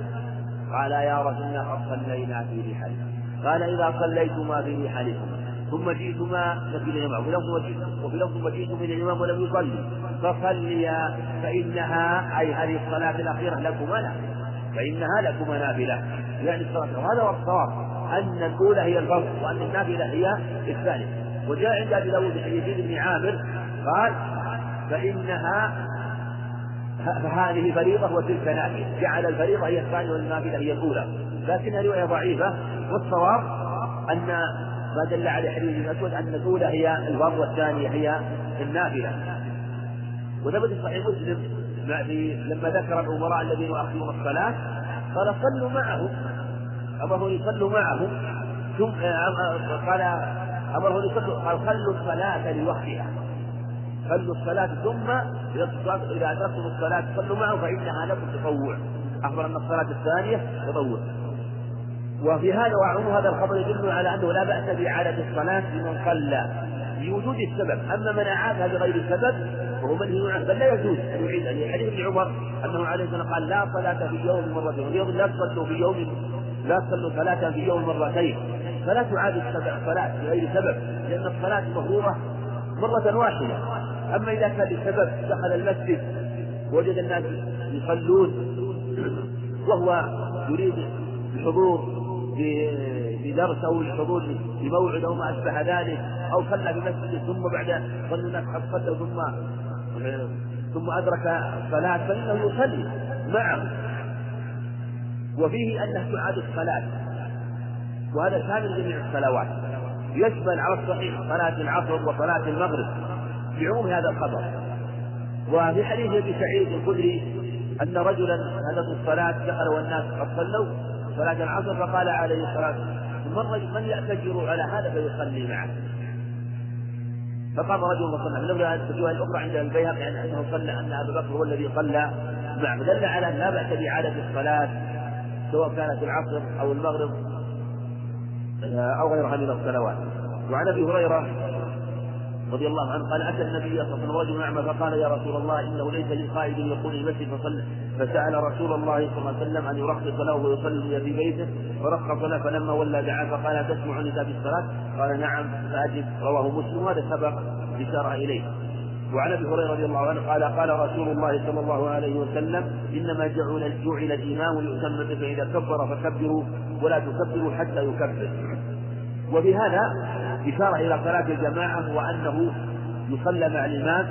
قال يا رسول الله قد صلينا في رحالنا قال إذا صليتما في رحالكما ثم جئتما نبي الإمام. وفي لفظ وجئتم من الإمام ولم يصلي. فصليا فإنها أي هذه الصلاة الأخيرة لكما لا. فإنها لكما نافلة. يعني الصلاة وهذا هو الصواب أن الأولى هي الفرض وأن النافلة هي الثانية. وجاء عند أبي داود يزيد بن عامر قال فإنها فهذه فريضة وتلك نافلة. جعل الفريضة هي الثانية والنافلة هي الأولى. لكنها رواية ضعيفة. والصواب أن ما دل عليه حديث ابن مسعود أن الأولى هي الفرض والثانية هي النافلة. وثبت في صحيح مسلم. لما ذكر الأمراء الذين يؤخرون الصلاة قال صلوا معهم. أمرهم يصلوا معهم. ثم قال قال خلوا الصلاة لوقتها خلوا الصلاة ثم إذا أدركتم الصلاة صلوا معه فإنها لكم تطوع. أخبر أن الصلاة الثانية تطوع. وفي هذا وعموم هذا الخبر يدل على أنه لا بأس بإعادة الصلاة لمن صلى. لوجود السبب. أما من أعادها بغير سبب فهو منهي عنه بل لا يجوز أن يعيد. أن حديث ابن عمر أنه عليه الصلاة قال لا صلاة في يوم مرتين. لا تصلوا في يوم لا تصلوا صلاة في يوم مرتين. فلا تعاد الصلاة بغير سبب لأن الصلاة مفروضة مرة واحدة. أما إذا كان لسبب دخل المسجد وجد الناس يصلون وهو يريد الحضور بدرس أو الحضور بموعد أو ما أشبه ذلك أو صلى في مسجد ثم بعد ظن الناس صلوا ثم ثم أدرك الصلاة فإنه يصلي معه. وفيه انه تعاد الصلاة. وهذا شامل جميع الصلوات. يشمل على الصحيح صلاة العصر وصلاة المغرب بعموم هذا الخبر. وفي حديث أبي سعيد الخدري أن رجلا هدته الصلاة دخل والناس قد صلوا صلاة العصر فقال عليه الصلاة والسلام من يأتجر على هذا فيصلي معه. فقام رجل وصلى. لولا ان الاخرى عند البيهقي يعني أنه صلى أن ابا بكر هو الذي صلى معه. دل على ان لا بأس باعاده الصلاة سواء كانت العصر أو المغرب. أو غيرها من الصلوات. وعن أبي هريرة رضي الله عنه قال أتى النبي صلى الله عليه وسلم رجل أعمى فقال يا رسول الله إنه ليس للقائد يقول المسجد فصلى. فسأل رسول الله صلى الله عليه وسلم أن يرخص له ويصلي في بيته. فرخص له فلما ولى دعا فقال تسمع النداء بالصلاه قال نعم فأجب. رواه مسلم وهذا سبق اشار إليه. وعن أبي هريرة رضي الله عنه قال قال رسول الله صلى الله عليه وسلم إنما جعل جعل الإمام ليتم به فإذا كبر فكبروا. ولا تكبروا حتى يكبر. وفي هذا إشارة إلى صلاة الجماعة وأنه يصلى مع الإمام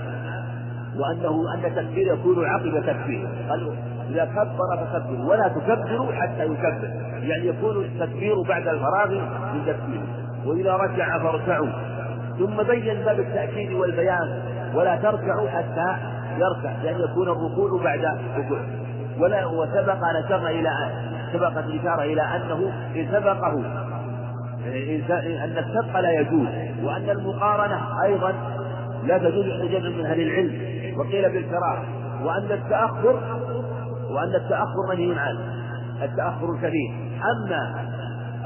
وأنه أن التكبير يكون عقب تكبير. قالوا إذا كبر فكبر ولا تكبروا حتى يكبر. يعني يكون التكبير بعد الفراغ من تكبير. وإذا ركع فاركعوا. ثم بين باب التأكيد والبيان ولا تركعوا حتى يركع. لأن يكون الركوع بعد ركوع ولا وسبق أن إلى سبقت الإشارة إلى أنه إن سبقه أن السبق لا يجوز وأن المقارنة أيضا لا تجوز عند جمع من أهل العلم وقيل بالكراهة وأن التأخر وأن التأخر منهي عنه التأخر الكبير. أما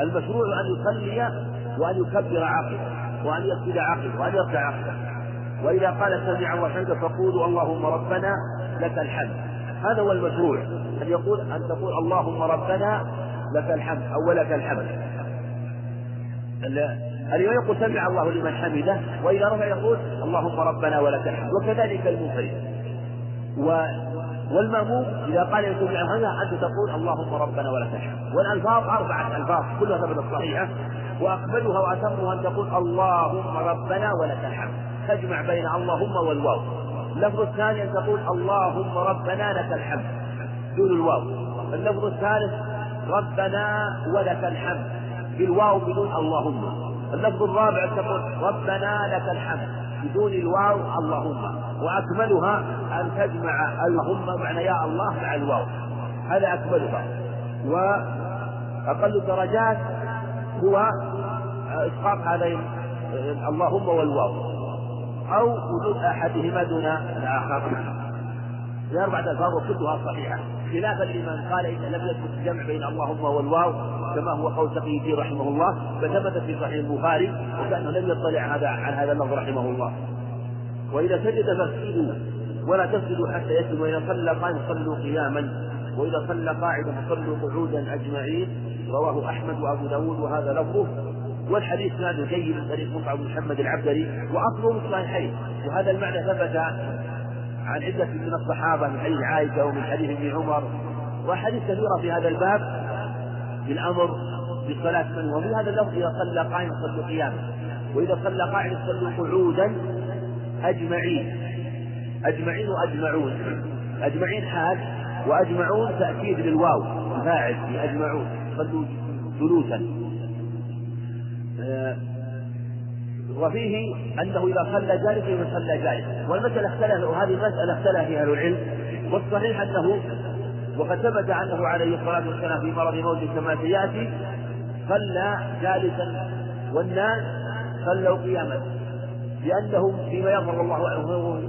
المشروع أن يصلي وأن يكبر عقله وأن يسجد عقله وأن يركع عقله. وإذا قال سمع الله فقولوا اللهم ربنا لك الحمد. هذا هو المشروع أن يقول أن تقول اللهم ربنا لك الحمد أو ولك الحمد. الإمام يقول سمع الله لمن حمده وإذا رفع يقول اللهم ربنا ولك الحمد. وكذلك المنفرد و والمأموم إذا قال يسمع هذا أنت تقول اللهم ربنا ولك الحمد. والألفاظ أربعة ألفاظ كلها ثبتت صحيحة وأكملها وأتمها أن تقول اللهم ربنا ولك الحمد. تجمع بين اللهم والواو. اللفظ الثاني أن تقول اللهم ربنا لك الحمد. دون الواو. اللفظ الثالث ربنا ولك الحمد. بالواو بدون اللهم. اللفظ الرابع تقول ربنا لك الحمد. بدون الواو اللهم. وأكملها أن تجمع اللهم معنى يا الله مع الواو. هذا أكملها. وأقل الدرجات هو إسقاط هذين اللهم والواو. أو وجود أحدهما دون الآخر. أربعة ألفاظ وكلها صحيحة. خلافا لمن قال إن لم يثبت الجمع بين اللهم والواو كما هو قول تقي الدين رحمه الله فثبت في صحيح البخاري وكأنه لم يطلع هذا عن هذا اللفظ رحمه الله. وإذا سجد فاسجدوا ولا تسجدوا حتى يسجد وإذا صلى قائما صلوا قياما. وإذا صلى قاعدا فصلوا قعودا أجمعين. رواه أحمد وأبو داود وهذا لفظه. والحديث هذا جيد من طريق مصعب بن محمد العبدري وأصله الصحيحين. وهذا المعنى ثبت عن عدة من الصحابة من حديث عائشة ومن حديث ابن عمر. وأحاديث كثيرة في هذا الباب بالأمر بالصلاة من وفي هذا اللفظ إذا صلى قائما صلوا قياما. وإذا صلى قاعدا صلوا قعودا أجمعين. أجمعين وأجمعون. أجمعين حال وأجمعون تأكيد للواو. فاعل في أجمعون. صلوا جلوسا. وفيه أنه إذا صلى جالسا صلى جالسا والمسألة اختلف وهذه المسألة اختلف فيها أهل العلم. والصحيح أنه وقد ثبت عنه عليه الصلاة والسلام في مرض موته كما سيأتي صلى جالسا والناس صلوا قياما. لأنهم فيما يظهر الله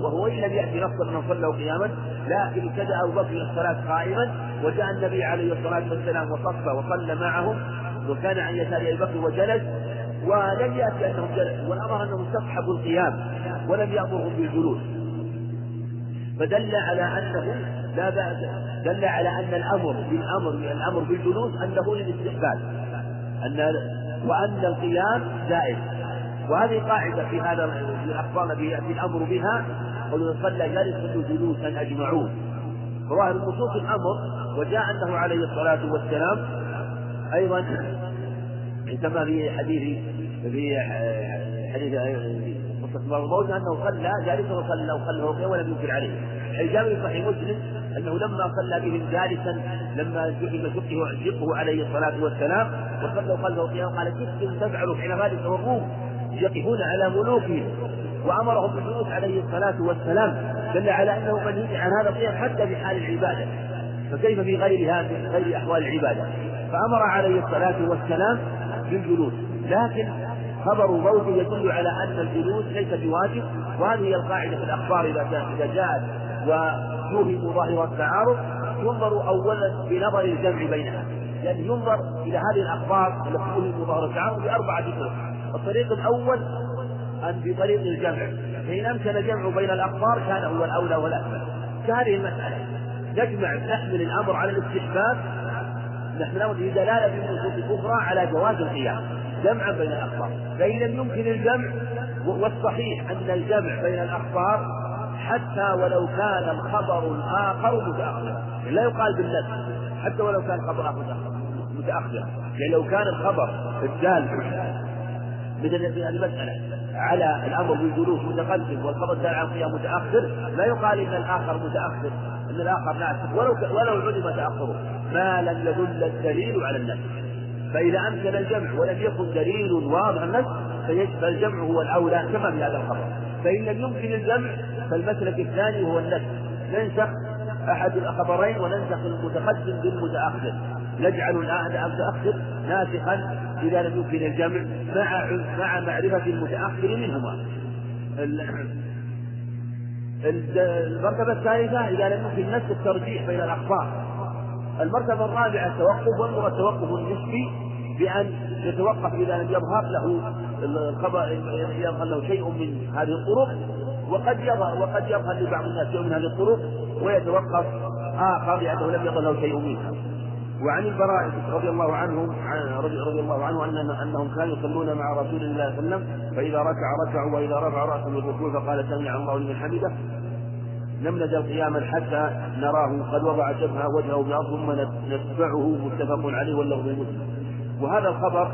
وهو إن لم يأتي نصا من صلوا قياما لكن ابتدأ أبو بكر الصلاة قائما وجاء النبي عليه الصلاة والسلام وصف وصلى معهم وكان عن يسار أبي بكر وجلس ولم يأتي أنهم جلسوا والأمر أنهم استصحبوا القيام ولم يأمرهم بالجلوس. فدل على أنه لا بأس دل على أن الأمر بالأمر الأمر بالجلوس أنه للاستقبال. أن وأن القيام جائز وهذه قاعدة في هذا في الأخبار التي يأتي الأمر بها قل صلى جالس جلوسا أجمعون. ظواهر نصوص الأمر وجاء أنه عليه الصلاة والسلام أيضا كما في حديث في حديث قصة الموت أنه صلى جالسا وصلى وصلى ركعا ولم ينكر عليه. الجامع في صحيح مسلم أنه لما صلى بهم جالسا لما جحم شقه شقه عليه الصلاة والسلام وصلوا خلفه قياما قال كنتم تفعلوا حين ذلك والروم يقفون على ملوكهم وأمرهم بالجلوس عليه الصلاة والسلام دل على أنه منهي عن هذا القيام حتى في حال العبادة. فكيف في غير هذه غير أحوال العبادة؟ فأمر عليه الصلاة والسلام بالجلوس لكن خبر موت يدل على أن الجلوس ليس بواجب وهذه هي القاعدة في الأخبار إذا إذا جاءت ويوهم ظاهر التعارض ينظر أولا بنظر الجمع بينها. يعني ينظر إلى هذه الأخبار التي توهم ظاهر التعارض بأربعة طرق الطريق الأول أن بطريق الجمع. فإن أمكن الجمع بين الأخبار كان هو الأولى والأكمل. كهذه المسألة. نجمع نحمل الأمر على الاستحباب نحمله بدلالة في النصوص أخرى على جواز القيام جمعا بين الأخبار. فإن لم يمكن الجمع والصحيح أن الجمع بين الأخبار حتى ولو كان الخبر الآخر متأخرا لا يقال بالنفس حتى ولو كان الخبر آخر متأخرا يعني لو كان الخبر الدال من المسألة على الأمر بالجلوس متقدم والخبر الدال على القيام متأخر لا يقال إن الآخر متأخر أن الآخر ناسخ ولو ولو علم تأخره. ما لم يدل الدليل على النفس. فإذا أمكن الجمع ولم يكن دليل واضح النفس فالجمع هو الأولى كما في هذا الخبر فإن لم يمكن الجمع فالمسلك الثاني هو النسخ ننسخ أحد الخبرين وننسخ المتقدم بالمتأخر. نجعل المتأخر ناسخا. إذا لم يمكن الجمع مع مع معرفة المتأخر منهما. المرتبة الثالثة إذا لم يمكن نفس الترجيح بين الأخبار. المرتبة الرابعة التوقف والمرة التوقف النسبي بأن يتوقف إذا لم يظهر له الخبر يظهر له شيء من هذه الطرق. وقد يظهر وقد يظهر لبعض الناس شيء من هذه الطرق ويتوقف آخر لأنه لم يظهر له شيء منها. وعن البراء رضي الله عنهم رضي الله عنه أن أنهم كانوا يصلون مع رسول الله صلى الله عليه وسلم فإذا ركع ركعوا وإذا رفع رأسه من الركوع فقال سمع الله لمن حمده لم نزل قياما حتى نراه قد وضع جبهة وجهه بأرض ثم نتبعه متفق عليه واللفظ مسلم. وهذا الخبر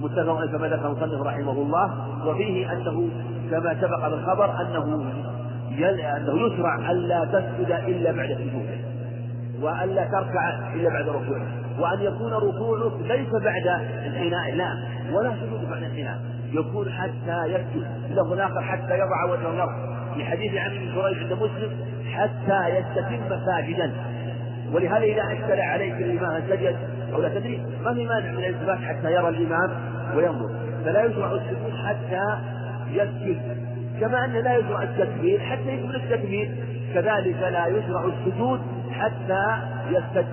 متفق كما ذكر المصنف رحمه الله وفيه أنه كما سبق بالخبر أنه أنه يشرع الا تسجد إلا بعد سجوده. والا تركع إلا بعد ركوعه. وأن يكون ركوعك ليس بعد انحناء لا. ولا سجود بعد انحناء يكون حتى يسجد. له اخر حتى يضع وجهه الأرض في حديث عن جريج عند مسلم حتى يستتم ساجدا ولهذا إذا اشكل عليك الإمام سجد أو لا تدري ما في مانع من الالتفات حتى يرى الإمام وينظر. فلا يشرع السجود حتى يسجد. كما أن لا يشرع التكبير حتى يكمل التكبير. كذلك لا يشرع السجود حتى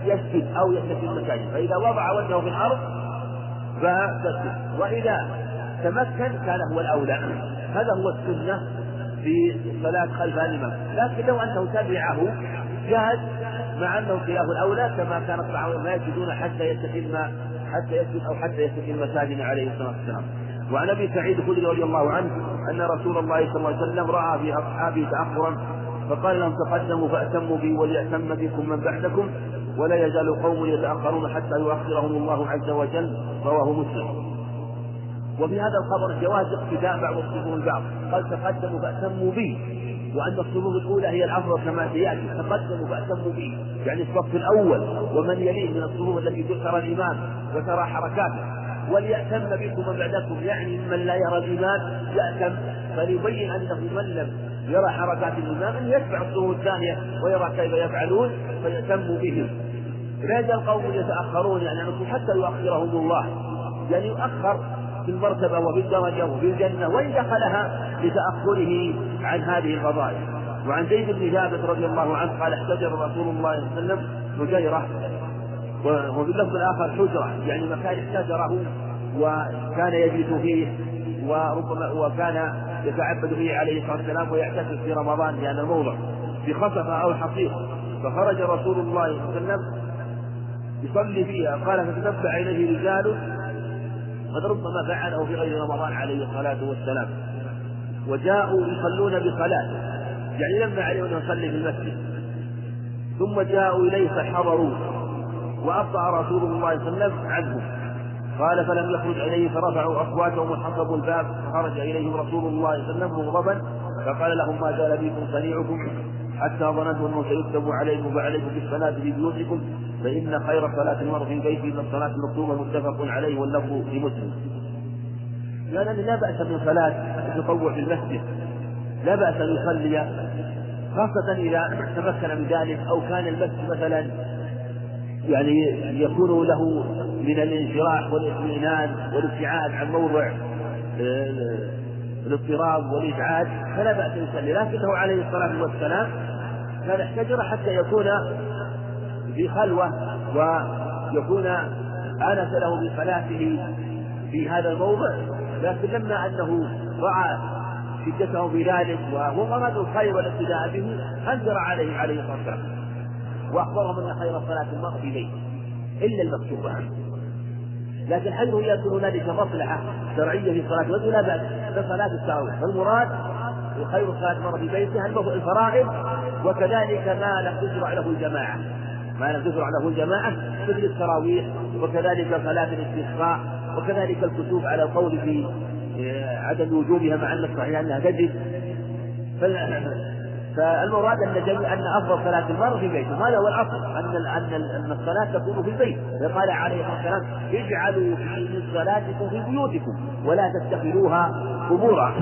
يسجد أو يستتم ساجدا فإذا وضع وجهه في الأرض فسجد. وإذا تمكن كان هو الأولى. هذا هو السنة في الصلاة خلف الإمام. لكن لو أنه تبعه جاز مع أنه خلاف الأولى كما كان الصحابة ما يسجدون حتى يستتم حتى يسجد أو حتى يستتم ساجدا عليه الصلاة والسلام. وعن أبي سعيد الخدري رضي الله عنه أن رسول الله صلى الله عليه وسلم رأى في أصحابه تأخرا فقال لهم تقدموا فأتموا بي وليأتم بكم من بعدكم ولا يزال قوم يتأخرون حتى يؤخرهم الله عز وجل رواه مسلم. وفي هذا الخبر جواز اقتداء بعض الصفوف البعض. قال تقدموا فأتموا بي. وأن الصفوف الأولى هي الأفضل كما سيأتي. تقدموا فأتموا بي. يعني الصف الأول. ومن يليه من الصفوف التي ترى الإمام وترى حركاته. وليأتم بكم من بعدكم. يعني ممن لا يرى الإمام يأتم. فليبين أنه من لم يرى حركات الإمام أن يتبع الصفوف الثانية ويرى كيف يفعلون فيأتم بهم. لا يزال قوم يتأخرون يعني حتى يؤخرهم الله. يعني يؤخر في المرتبة وفي الدرجة وفي الجنة وإن دخلها لتأخره عن هذه الفضائل وعن زيد بن ثابت رضي الله عنه قال احتجر رسول الله صلى الله عليه وسلم حجيرة وفي اللفظ الآخر حجرة يعني مكان احتجره وكان يجلس فيه وربما وكان يتعبد فيه عليه الصلاة والسلام ويعتكف في رمضان في هذا الموضع في خصفة أو حصير فخرج رسول الله صلى الله عليه وسلم يصلي فيها. قال فتتبع إليه رجال قد ربما فعله في غير رمضان عليه الصلاة والسلام. وجاءوا يصلون بصلاة. يعني لما عليه أن يصلي في المسجد. ثم جاءوا إليه فحضروا. وأبطأ رسول الله صلى الله عليه وسلم عنهم قال فلم يخرج إليه فرفعوا أصواتهم وحصبوا الباب فخرج إليهم رسول الله صلى الله عليه وسلم مغضبا فقال لهم ما زال بكم صنيعكم حتى ظننت أنه سيكتب عليكم فعليكم بالصلاة في بيوتكم. فإن خير صلاه المرء في بيته من الصلاة المكتوبه متفق عليه واللفظ في مسلم. لأن لا بأس من صلاة التطوع في المسجد. لا بأس أن يصلي خاصة إذا تمكن من ذلك أو كان المسجد مثلا يعني يكون له من الانشراح والاطمئنان والابتعاد عن موضع آه، الاضطراب والإزعاج فلا بأس يصلي. لكنه عليه الصلاة والسلام كان احتجر حتى يكون في خلوة ويكون آنس له بصلاته في هذا الموضع. لكن لما أنه رأى شدته في ذلك وهو الخير والابتداء به أنكر عليه عليه الصلاة والسلام. وأخبرهم أن خير صلاة المرء في بيته إلا المكتوبة عنه. لكن حيث يكون هنالك مصلحة شرعية في صلاة الوجه لا بأس. كصلاة التراويح. فالمراد خير صلاة المرء في بيته الفرائض وكذلك ما لم تشرع له الجماعة. ما لم تشرع له الجماعة مثل التراويح وكذلك صلاة الاستسقاء وكذلك الكتب على القول في آه، عدم وجوبها مع ان الصحيح أنها تجب فالمراد أن جميع أن أفضل صلاة المرء في بيته. هذا هو الأصل؟ أن أن أن الصلاة تكون في البيت. قال عليه الصلاة والسلام اجعلوا في صلاتكم في بيوتكم ولا تتخذوها قبورا.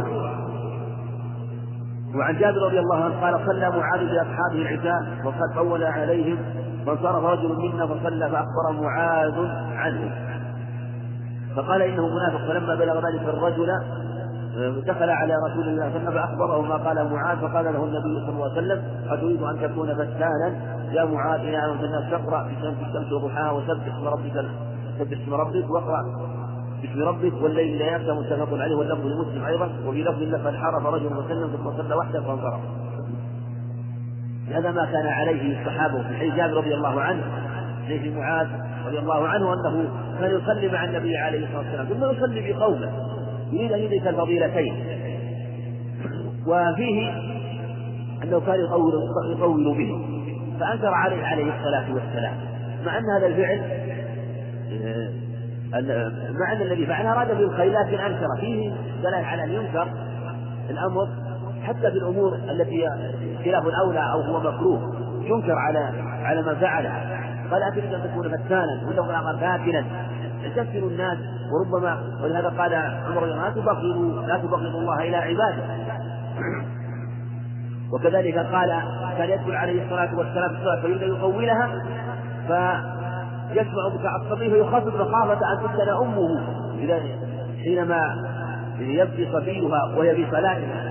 وعن جابر رضي الله عنه قال صلى معاذ بأصحابه العشاء وقد طول عليهم. فانصرف رجل منا فصلى فأخبر معاذ عنه. فقال إنه منافق. فلما بلغ ذلك الرجل دخل على رسول الله صلى الله عليه وسلم فأخبره ما قال معاذ فقال له النبي صلى الله عليه وسلم أتريد أن تكون فتانا يا معاذ يا ايها الناس تقرا في شمس الشمس وضحاها وسبح اسم ربك سبح اسم ربك واقرأ باسم ربك والليل لا يبكى متفق عليه واللفظ لمسلم أيضا وفي لفظ لقد حرف رجل وسلم ثم صلى وحده فانصرف. هذا ما كان عليه الصحابة في حديث جابر رضي الله عنه حديث معاذ رضي الله عنه أنه كان يصلي مع النبي عليه الصلاة والسلام ثم يصلي بقوله يريد ان يدرك الفضيلتين. وفيه أنه كان يطول يطول به. فأنكر عليه عليه الصلاة والسلام. مع أن هذا الفعل مع أن الذي فعل أراد بالخير لكن أنكر. فيه دلالة على أن ينكر الأمر حتى في الأمور التي خلاف الأولى أو هو مكروه. ينكر على على من فعلها قال اتريد أن تكون فتانا الآخر فاتنا يكفر الناس وربما ولهذا قال عمر لا تبغضوا لا تبغضوا الله إلى عباده. وكذلك قال كان يدخل عليه الصلاة والسلام في الصلاة فيريد أن يطولها يسمع بكاء الصبي فيخفف مخافة أن تفتن أمه. إذا حينما يبكي صبيها وهي في صلاتها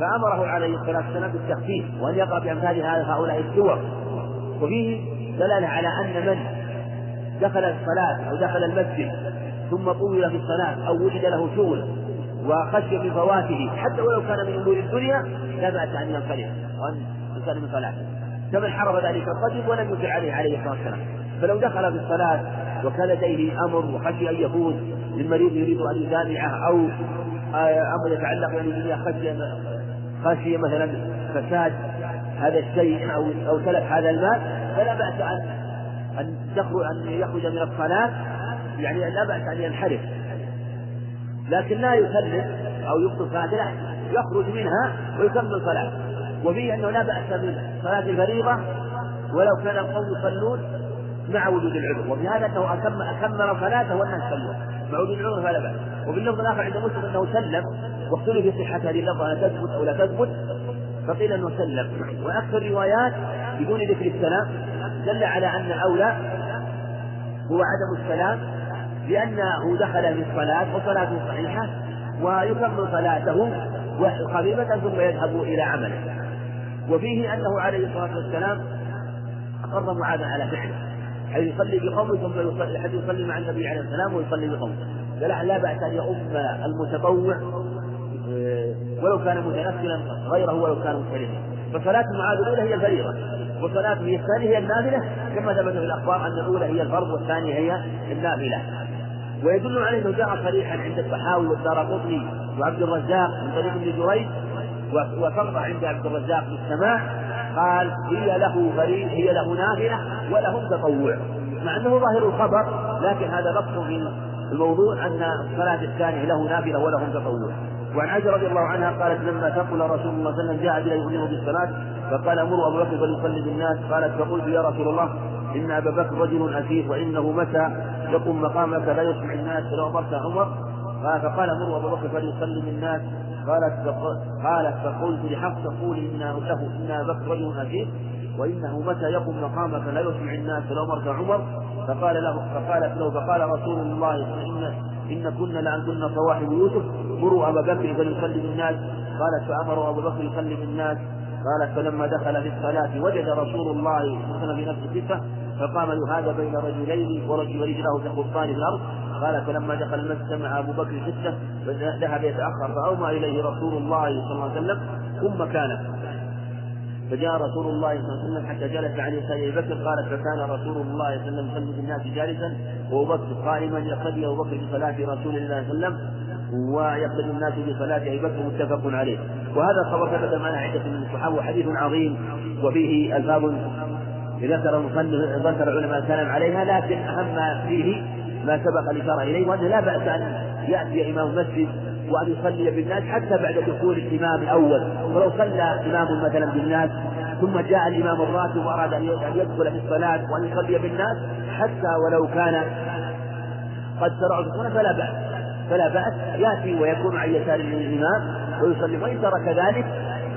فأمره عليه الصلاة والسلام بالتخفيف وأن يقرأ بأمثال هؤلاء السور وفيه دلالة على أن من دخل الصلاة أو دخل المسجد ثم طول في الصلاة أو وجد له شغل وخشي من فواته حتى ولو كان من أمور الدنيا لا بأس أن ينصرف وأن يسلم من صلاته. كمن حرف ذلك الرجل ولم ينكر عليه عليه الصلاة والسلام. فلو دخل في الصلاة وكان لديه أمر وخشي أن يفوز للمريض يريد أن يجامعه أو أمر يتعلق بالدنيا خشي خشي مثلا فساد هذا الشيء أو أو تلف هذا المال فلا بأس أن أن تخرج أن يخرج من الصلاة يعني لا بأس أن ينحرف. لكن لا يسلم أو يبطل صلاة لا يخرج منها ويكمل صلاة وفيه أنه لا بأس بصلاة الفريضة ولو كان القوم يصلون مع وجود العذر. وفي هذا أنه أكمل أكمل صلاته والناس صلوا مع وجود العذر فلا بأس. وفي اللفظ الآخر عند مسلم أنه سلم واختلف في صحة هذه اللفظة هل تثبت أو لا تثبت؟ فقيل أنه سلم. وأكثر الروايات بدون ذكر السلام دل على أن أولى هو عدم السلام لأنه دخل في الصلاة وصلاته صحيحة ويكمل صلاته خفيفة ثم يذهب إلى عمله. وفيه أنه عليه الصلاة والسلام أقر معاذا على فعله حيث يصلي بقومه ثم يصلي حيث يصلي مع النبي عليه السلام ويصلي بقومه. فلا لا بأس أن يؤم المتطوع آه، ولو كان متنفلا غيره ولو كان مستريحا فصلاة معاذ الأولى هي الفريضة. وصلاته الثانية هي النافلة كما ثبت في الأخبار أن الأولى هي الفرض والثانية هي النافلة. ويدل عليه أنه جاء صريحا عند الطحاوي والدار قطني وعبد الرزاق من طريق ابن جريج وفرق عند عبد الرزاق بالسماع قال هي له فريد هي له نافلة ولهم تطوع. مع أنه ظاهر الخبر لكن هذا لفظ في الموضوع أن الصلاة الثانية له نافلة ولهم تطوع. وعن عائشة رضي الله عنها قالت لما ثقل رسول الله صلى الله عليه وسلم جاء بلا يؤمر بالصلاة فقال أمروا أبو بكر فليصلي بالناس. قالت فقلت يا رسول الله إن أبا بكر رجل أسير وإنه متى يقوم مقامك لا يسمع الناس فلو أمرت عمر؟ قال فقال مروا أبو بكر فليصلي بالناس. قالت قالت فقلت لحفص قولي إن له إن أبا بكر رجل أسير وإنه متى يقوم مقامك لا يسمع الناس فلو عمر؟ فقال له فقالت له فقال رسول الله إن إن كنا لأنتن صواحب يوسف مروا أبا بكر فليصلي بالناس. قالت فأمروا أبو بكر يصلي بالناس. قالت فلما دخل في الصلاة وجد رسول الله صلى الله عليه وسلم فقام يهادى بين رجلين ورجل رجله تخطان في الأرض. قال فلما دخل المسجد سمع أبو بكر ستة ذهب يتأخر فأومى إليه رسول الله صلى الله عليه وسلم ثم كان فجاء رسول الله صلى الله عليه وسلم حتى جلس عن يسار أبي بكر قالت فكان رسول الله صلى الله عليه وسلم يصلي بالناس جالسا وأبو بكر قائما يقتدي أبو بكر بصلاة رسول الله صلى الله عليه وسلم ويقتدي الناس بصلاة أبي بكر متفق عليه. وهذا الخبر ثبت معنا عدة من الصحابة وحديث عظيم وفيه ألفاظ ذكر المصنف ذكر العلماء الكلام عليها لكن أهم فيه ما سبق الإشارة إليه وأنه لا بأس أن يأتي إمام المسجد وأن يصلي بالناس حتى بعد دخول الإمام الأول. ولو صلى إمام مثلا بالناس ثم جاء الإمام الراتب وأراد أن يدخل في الصلاة وأن يصلي بالناس حتى ولو كان قد شرعوا فلا بأس. فلا بأس يأتي ويكون عن يسار الإمام ويصلي. وإن ترك ذلك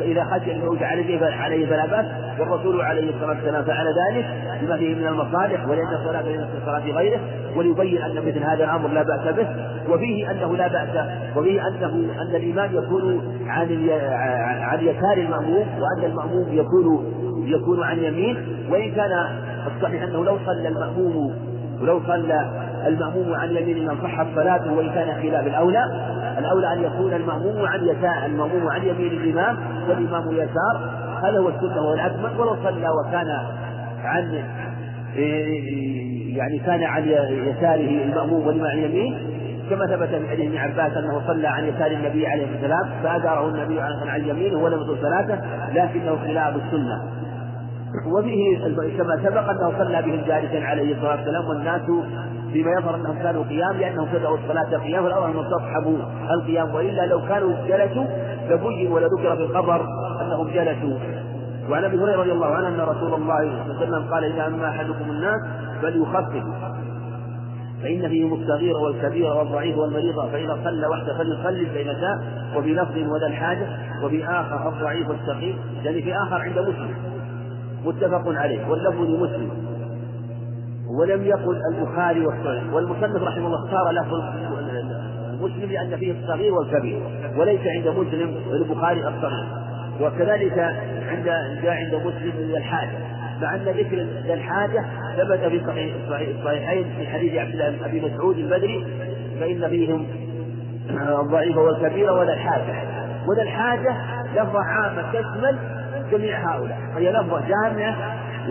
فإذا خشي أن يعود عليه عليه فلا بأس والرسول عليه الصلاة والسلام فعل ذلك بما فيه من المصالح ولأن الصلاة بين الصلاة غيره وليبين أن مثل هذا الأمر لا بأس به وفيه أنه لا بأس وفيه أنه أن الإمام يكون عن عن يسار المأموم وأن المأموم يكون يكون عن يمين وإن كان الصحيح أنه لو صلى المأموم ولو صلى المأموم عن يمين من صحت صلاته وإن كان خلاف. الأولى الأولى أن يكون المأموم عن يسار المأموم عن يمين الإمام والإمام يسار. هذا هو السنة والأكمل ولو صلى وكان عن يعني كان عن يساره المأموم والإمام عن يمين. كما ثبت من حديث ابن عباس أنه صلى عن يسار النبي عليه السلام فأداره النبي عن يمينه ولم يطل صلاته. لكنه خلاف السنة. وفيه كما سبق انه صلى بهم جالسا عليه الصلاة والسلام والناس فيما يظهر أنهم كانوا قيام لأنهم بدأوا الصلاة قيام والاول أنهم تصحبوا القيام وإلا لو كانوا جلسوا لبين ولذكر في الخبر أنهم جلسوا. وعن أبي هريرة رضي الله عنه أن رسول الله صلى الله عليه وسلم قال إذا أما أحدكم الناس فليخفف. فإن فيهم الصغير والكبير والضعيف والمريض فإذا صلى وحده فليصلي بين شاء وفي لفظ وذا الحاجة وفي آخر الضعيف والسقيم يعني في آخر عند مسلم. متفق عليه واللفظ لمسلم. ولم يقل البخاري والصحيح والمصنف رحمه الله اختار لفظ مسلم لأن فيه الصغير والكبير وليس عند مسلم البخاري الصغير وكذلك عند جاء عند مسلم الحاجة. مع أن ذكر الحاجة ثبت في صحيح الصحيحين في حديث عبد الله أبي مسعود البدري فإن فيهم الضعيف والكبير ولا الحاجة. ولا الحاجة لفظة عامة تشمل جميع هؤلاء. هي لفظة جامعة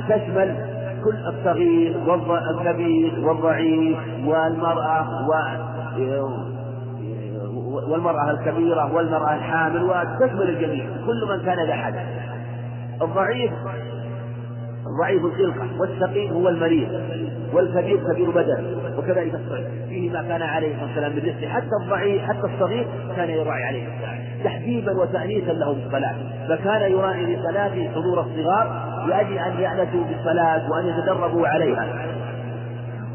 تشمل كل الصغير والكبير والضعيف والمرأة و والمرأة الكبيرة والمرأة الحامل وتشمل الجميع. كل من كان ذا حدث. الضعيف ضعيف الخلقة والسقيم هو المريض والكبير كبير بدن وكذلك الصغير فيه ما كان عليه الصلاة والسلام بالرزق حتى الضعيف حتى الصغير كان يراعي عليه السلام تحبيبا وتأنيسا له بالصلاة. فكان يراعي لصلاته حضور الصغار لأجل أن يأنسوا بالصلاة وأن يتدربوا عليها.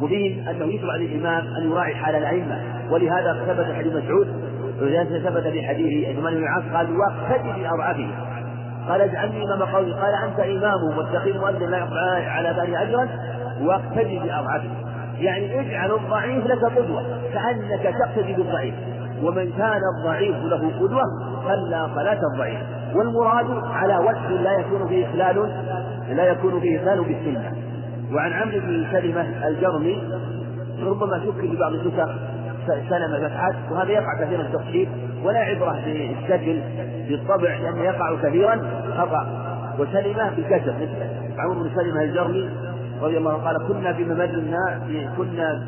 وفيه أنه يشرع للإمام أن يراعي حال الأئمة. ولهذا ثبت حديث مسعود ثبت في حديث عثمان بن عاص قال واقتدي بأضعفه قال اجعلني إمام قومي قال أنت إمامهم واتخذ مؤذن لا يقطع على ذلك أجرا واقتدي بأضعفه يعني اجعل الضعيف لك قدوة كأنك تقتدي بالضعيف. ومن كان الضعيف له قدوة صلى صلاة الضعيف والمراد على وجه لا يكون فيه إخلال لا يكون فيه إخلال بالسنة. وعن عمرو بن سلمة الجرمي ربما شك في بعض النسخ سلم فتحات وهذا يقع كثيرا التصحيح ولا عبرة بالشكل بالطبع لأنه يقع كثيرا خطأ. وسلمة بكسر مثله عمرو بن سلمة الجرمي رضي الله عنه قال كنا بممر الناس كنا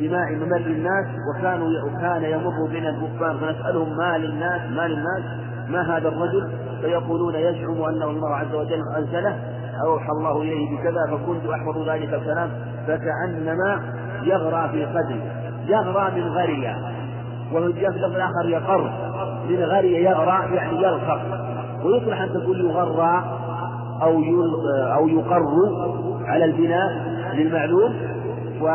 بماء ممر الناس وكانوا وكان يمر بنا الركبان فنسألهم ما للناس ما للناس ما هذا الرجل؟ فيقولون يزعم أنه الله عز وجل أنزله أوحى الله إليه بكذا فكنت أحفظ ذلك الكلام فكأنما يغرى في قدري. يغرى من غرية. وفي اللفظ الآخر يقر. من غري يغرى يعني يلصق ويصلح أن تقول يغرى أو أو يقر على البناء للمعلوم و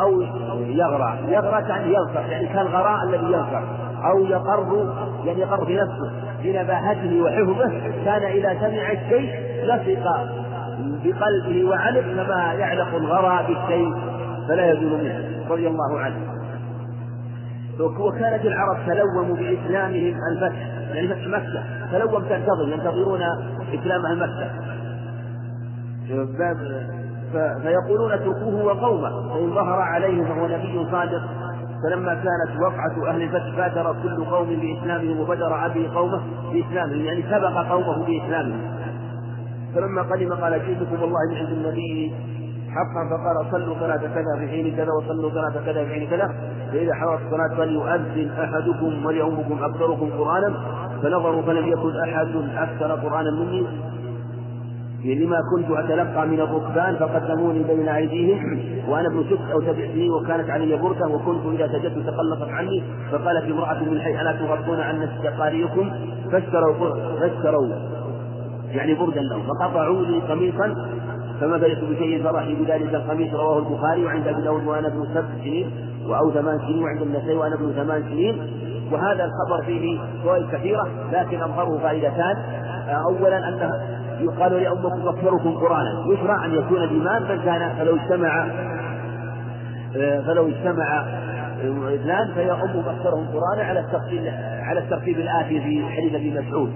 أو يغرى. يغرى يعني يلصق يعني كالغراء الذي يلصق أو يقر يعني يقر في نفسه بنباهته وحفظه كان إذا سمع الشيء لصق بقلبه وعلم كما يعلق الغرى بالشيء. فلا يزول منه رضي الله عنه. وكانت العرب تلوموا بإسلامهم الفتح يعني فتح مكة. تلوم تنتظر ينتظرون إسلامها مكة. فيقولون اتركوه وقومه. فإن ظهر عليه فهو نبي صادق. فلما كانت وقعة أهل الفتح بادر كل قوم بإسلامهم وبدر أبي قومه بإسلامهم يعني سبق قومه بإسلامهم. فلما قدم قال جئتكم والله من عند النبي حقا فقال صلوا صلاة كذا في حين كذا وصلوا صلاة كذا في حين كذا. فإذا حضرت الصلاة فليؤذن أحدكم وليؤمكم أكثركم قرآنا. فنظروا فلم يكن أحد أكثر قرآنا مني. لما كنت أتلقى من الركبان فقدموني بين أيديهم وأنا ابن ست أو سبع سنين وكانت علي بركة وكنت إذا سجدت تقلصت عني. فقالت امرأة من الحي ألا تغطون عن قارئكم؟ فاشتروا فاشتروا. يعني بردا لهم. فقطعوا لي قميصا فما بلغت بشيء فرحي بذلك القميص رواه البخاري وعند أبي داود وأنا ابن سبع سنين أو ثمان سنين وعند النسائي وأنا ابن ثمان سنين. وهذا الخبر فيه فوائد كثيرة لكن أظهره فائدتان. اولا أنه يقال لأمكم أكثركم قرآنا. يشرع أن يكون الإمام من كان فلو اجتمع فلو اجتمع اثنان فيؤم أكثرهم قرآنا على الترتيب على الترتيب الآتي في حديث ابن مسعود.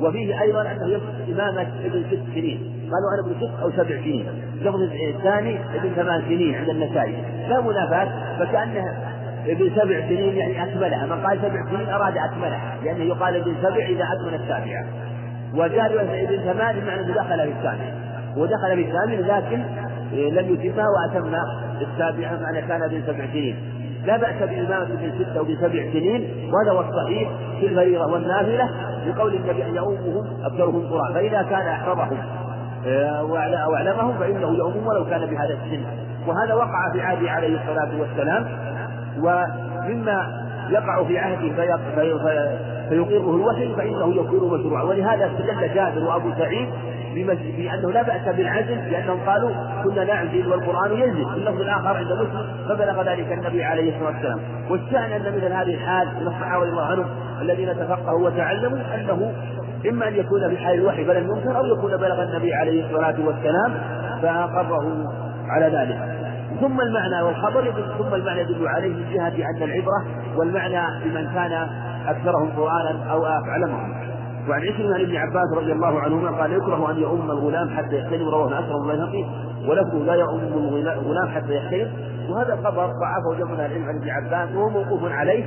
وفيه أيضا أنه يصف إمامة ابن ست سنين. قالوا أنا ابن ست أو سبع سنين. اللفظ الثاني ابن ثمان سنين عند النسائي. لا منافاة فكأنه ابن سبع سنين يعني أكملها. من قال سبع سنين أراد أكملها لأنه يقال ابن سبع إذا أكمل السابعة. وجاء ابن ثمان بمعنى أنه دخل في الثامن ودخل في الثامن لكن لم يتمها واتم السابعة معنى كان ابن سبع سنين. لا بأس بإمامة ابن ستة أو بسبع سنين وهذا هو الصحيح في الفريضة والنافلة لقول النبي أن يؤمهم أكثرهم قرآن فإذا كان أحفظهم آه، وأعلمهم فإنه يؤمهم ولو كان بهذا السن. وهذا وقع في عهده عليه الصلاة والسلام. ومما يقع في عهده فيقره الوحي فإنه يكون مشروعا. ولهذا استدل جابر وأبو سعيد بأنه لا بأس بالعزل لأنهم قالوا كنا نعزل والقرآن ينزل في اللفظ الآخر عند مسلم فبلغ ذلك النبي عليه الصلاة والسلام. والشأن أن مثل هذه الحال من الصحابة رضي الله عنهم الذين تفقهوا وتعلموا أنه إما أن يكون في حال الوحي فلم ينكر أو يكون بلغ النبي عليه الصلاة والسلام فأقره على ذلك. ثم المعنى والخبر ثم المعنى يدل عليه من جهة أن العبرة والمعنى بمن كان أكثرهم قرآنا أو أعلمهم. وعن عكرمة عن ابن عباس رضي الله عنهما قال يكره أن يؤم الغلام حتى يحتلم رواه أكرم البيهقي ولفظه لا يؤم الغلام حتى يحتلم وهذا الخبر ضعفه جمع العلم عن ابن عباس وهو موقوف عليه.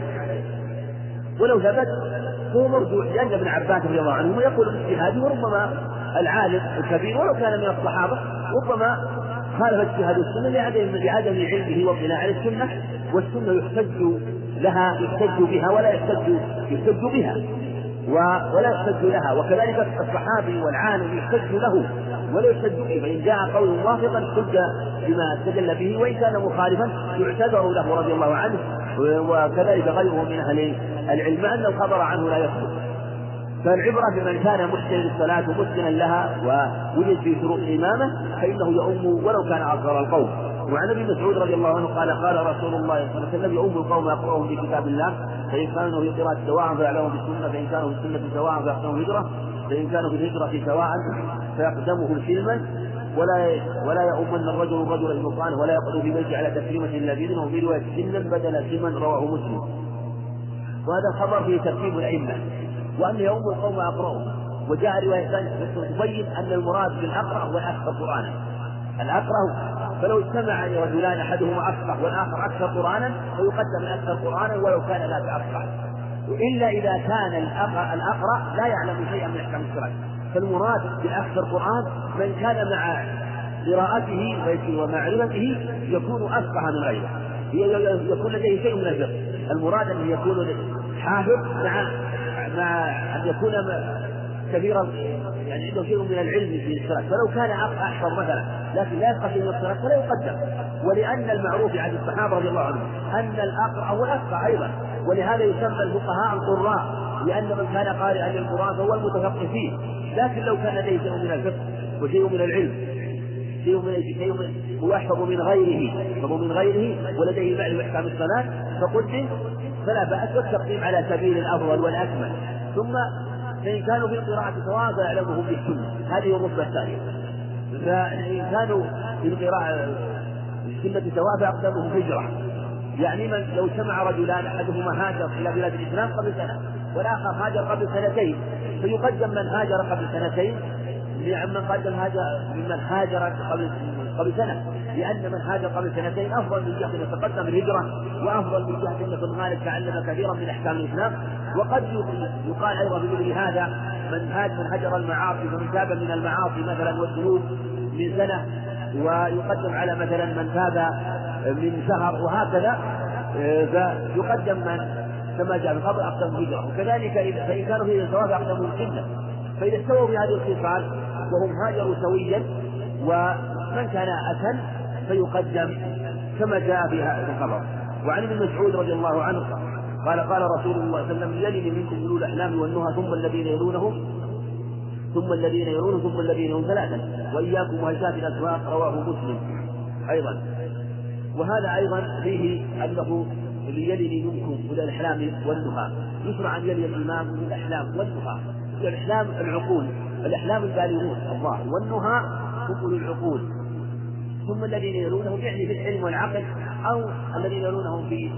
ولو ثبت هو مرجوع لأن ابن عباس رضي الله عنهما يقول باجتهاده وربما العالم الكبير ولو كان من الصحابة ربما خالف اجتهاد السنة لعدم لعدم علمه واطلاع على السنة. والسنة يحتج لها يحتج بها ولا يحتج يحتج بها. ولا يحتج لها. وكذلك الصحابي والعالم يحتج له ولا يحتج به. فإن جاء قول موافقا احتج بما استدل به. وإن كان مخالفا يعتذر له رضي الله عنه. وكذلك غيره من أهل العلم أن الخبر عنه لا يثبت فالعبرة بمن كان محسنا للصلاة ومحسنا لها ووجد في شروط الإمامة فإنه يؤم ولو كان أصغر القوم. وعن أبي مسعود رضي الله عنه قال قال رسول الله صلى الله عليه وسلم يؤم القوم يقرأهم في كتاب الله فإن كانوا في القراءة سواء فيعلمهم بالسنة فإن كانوا في السنة سواء فيقدمهم هجرة فإن كانوا في الهجرة سواء فيقدمهم سلما. ولا ولا يؤمن الرجل الرجل المصان ولا يقعد في بيته على تكريمة الذين وفي رواية سنا بدل سما رواه مسلم. وهذا الخبر في ترتيب الأئمة. وأن يؤم القوم أقرأهم وجاء رواية تبين أن المراد بالأقرأ هو الأكثر قرآنا. الأقرأ فلو اجتمع رجلان أحدهما أفقه والآخر أكثر قرآنا فيقدم الأكثر قرآنا ولو كان ذاك أفقه إلا إذا كان الأقرأ لا يعلم شيئا من أحكام الشرع فالمراد بالأكثر قرآن من كان مع قراءته ومعرفته يكون أفقه من غيره. يكون لديه شيء من الفقه. المراد أن يكون حافظ مع مع أن يكون كثيرا يعني عنده شيء من العلم في الصلاة فلو كان أحفظ مثلا لكن لا يفقه في الصلاة فلا يقدم. ولأن المعروف عن الصحابة رضي الله عنهم أن الأقرأ هو الأفقه أيضا ولهذا يسمى الفقهاء القراء لأن من كان قارئا للقرآن فهو المتفقه فيه لكن لو كان لديه شيء من الفقه وشيء من العلم شيء من شيء من هو أحفظ من غيره فهو من غيره ولديه معرفة أحكام الصلاة فقدم فلا بأس والتقديم على سبيل الأفضل والأكمل. ثم فإن كانوا في القراءة سواء فيعلمهم بالسنة هذه الرتبة الثانية. فإن كانوا في القراءة السنة سواء فأقدمهم هجرة يعني من لو سمع رجلان أحدهما هاجر إلى بلاد الإسلام قبل سنة والآخر هاجر قبل سنتين. فيقدم من هاجر قبل سنتين من قدم هاجر ممن هاجر قبل قبل سنة. لأن من هاجر قبل سنتين أفضل من جهة يتقدم الهجرة وأفضل من جهة أن ابن مالك تعلم كثيرا من أحكام الإسلام. وقد يقال أيضا بمثل هذا من هجر المعاصي ومن تاب من المعاصي مثلا والذنوب من سنة ويقدم على مثلا من تاب من شهر وهكذا فيقدم من كما جاء في الخبر أقدم الهجرة. وكذلك إذا فإن كانوا في الثواب أقدموا السنة فإذا استووا في هذه الخصال وهم هاجروا سويا ومن كان أسهل فيقدم كما جاء في هذا الخبر. وعن ابن مسعود رضي الله عنه قال قال رسول الله صلى الله عليه وسلم يلي منكم اولو الأحلام والنهى ثم الذين يلونهم ثم الذين يلونهم ثم الذين يلونهم ثلاثا وإياكم وهشات الاسواق رواه مسلم. أيضا. وهذا أيضا فيه أنه ليلني منكم اولي الأحلام والنهى. يشرع ان يلي الإمام من الأحلام والنهى. الأحلام العقول الأحلام البالغون الله. والنهى هم العقول. ثم الذين يلونهم يعني في العلم والعقل أو الذين يلونهم في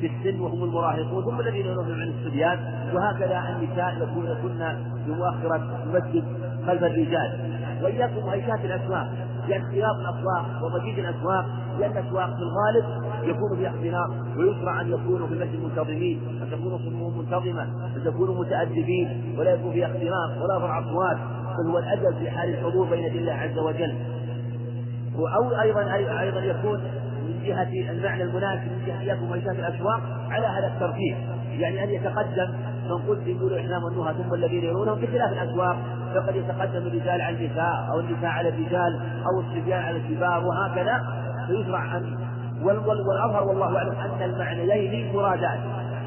في السن وهم المراهقون ثم الذين يلونهم عن الصبيان وهكذا النساء يكون كن بمؤخرة المسجد خلف الرجال وإياكم وهيشات الأسواق لأن اختلاط الأسواق وضجيج الأسواق لأن الاسواق في الغالب يكون فيها اختلاط ويشرع أن يكونوا في المسجد منتظمين ان تكون صفوفهم منتظمة ان تكونوا متأدبين ولا يكون فيها اختلاط ولا فرع اصوات بل هو الادب في حال الحضور بين الله عز وجل. أو أيضا أيضا يكون من جهة المعنى المناسب من جهة إياكم وإنشاء الأسواق على هذا الترتيب. يعني أن يتقدم من قلت يقول الإسلام والنهى ثم الذين يلونهم بخلاف الأسواق. فقد يتقدم الرجال على النساء أو النساء على الرجال أو الصبيان على الشباب وهكذا. فيشرع أن والأظهر والله أعلم أن المعنيين مرادان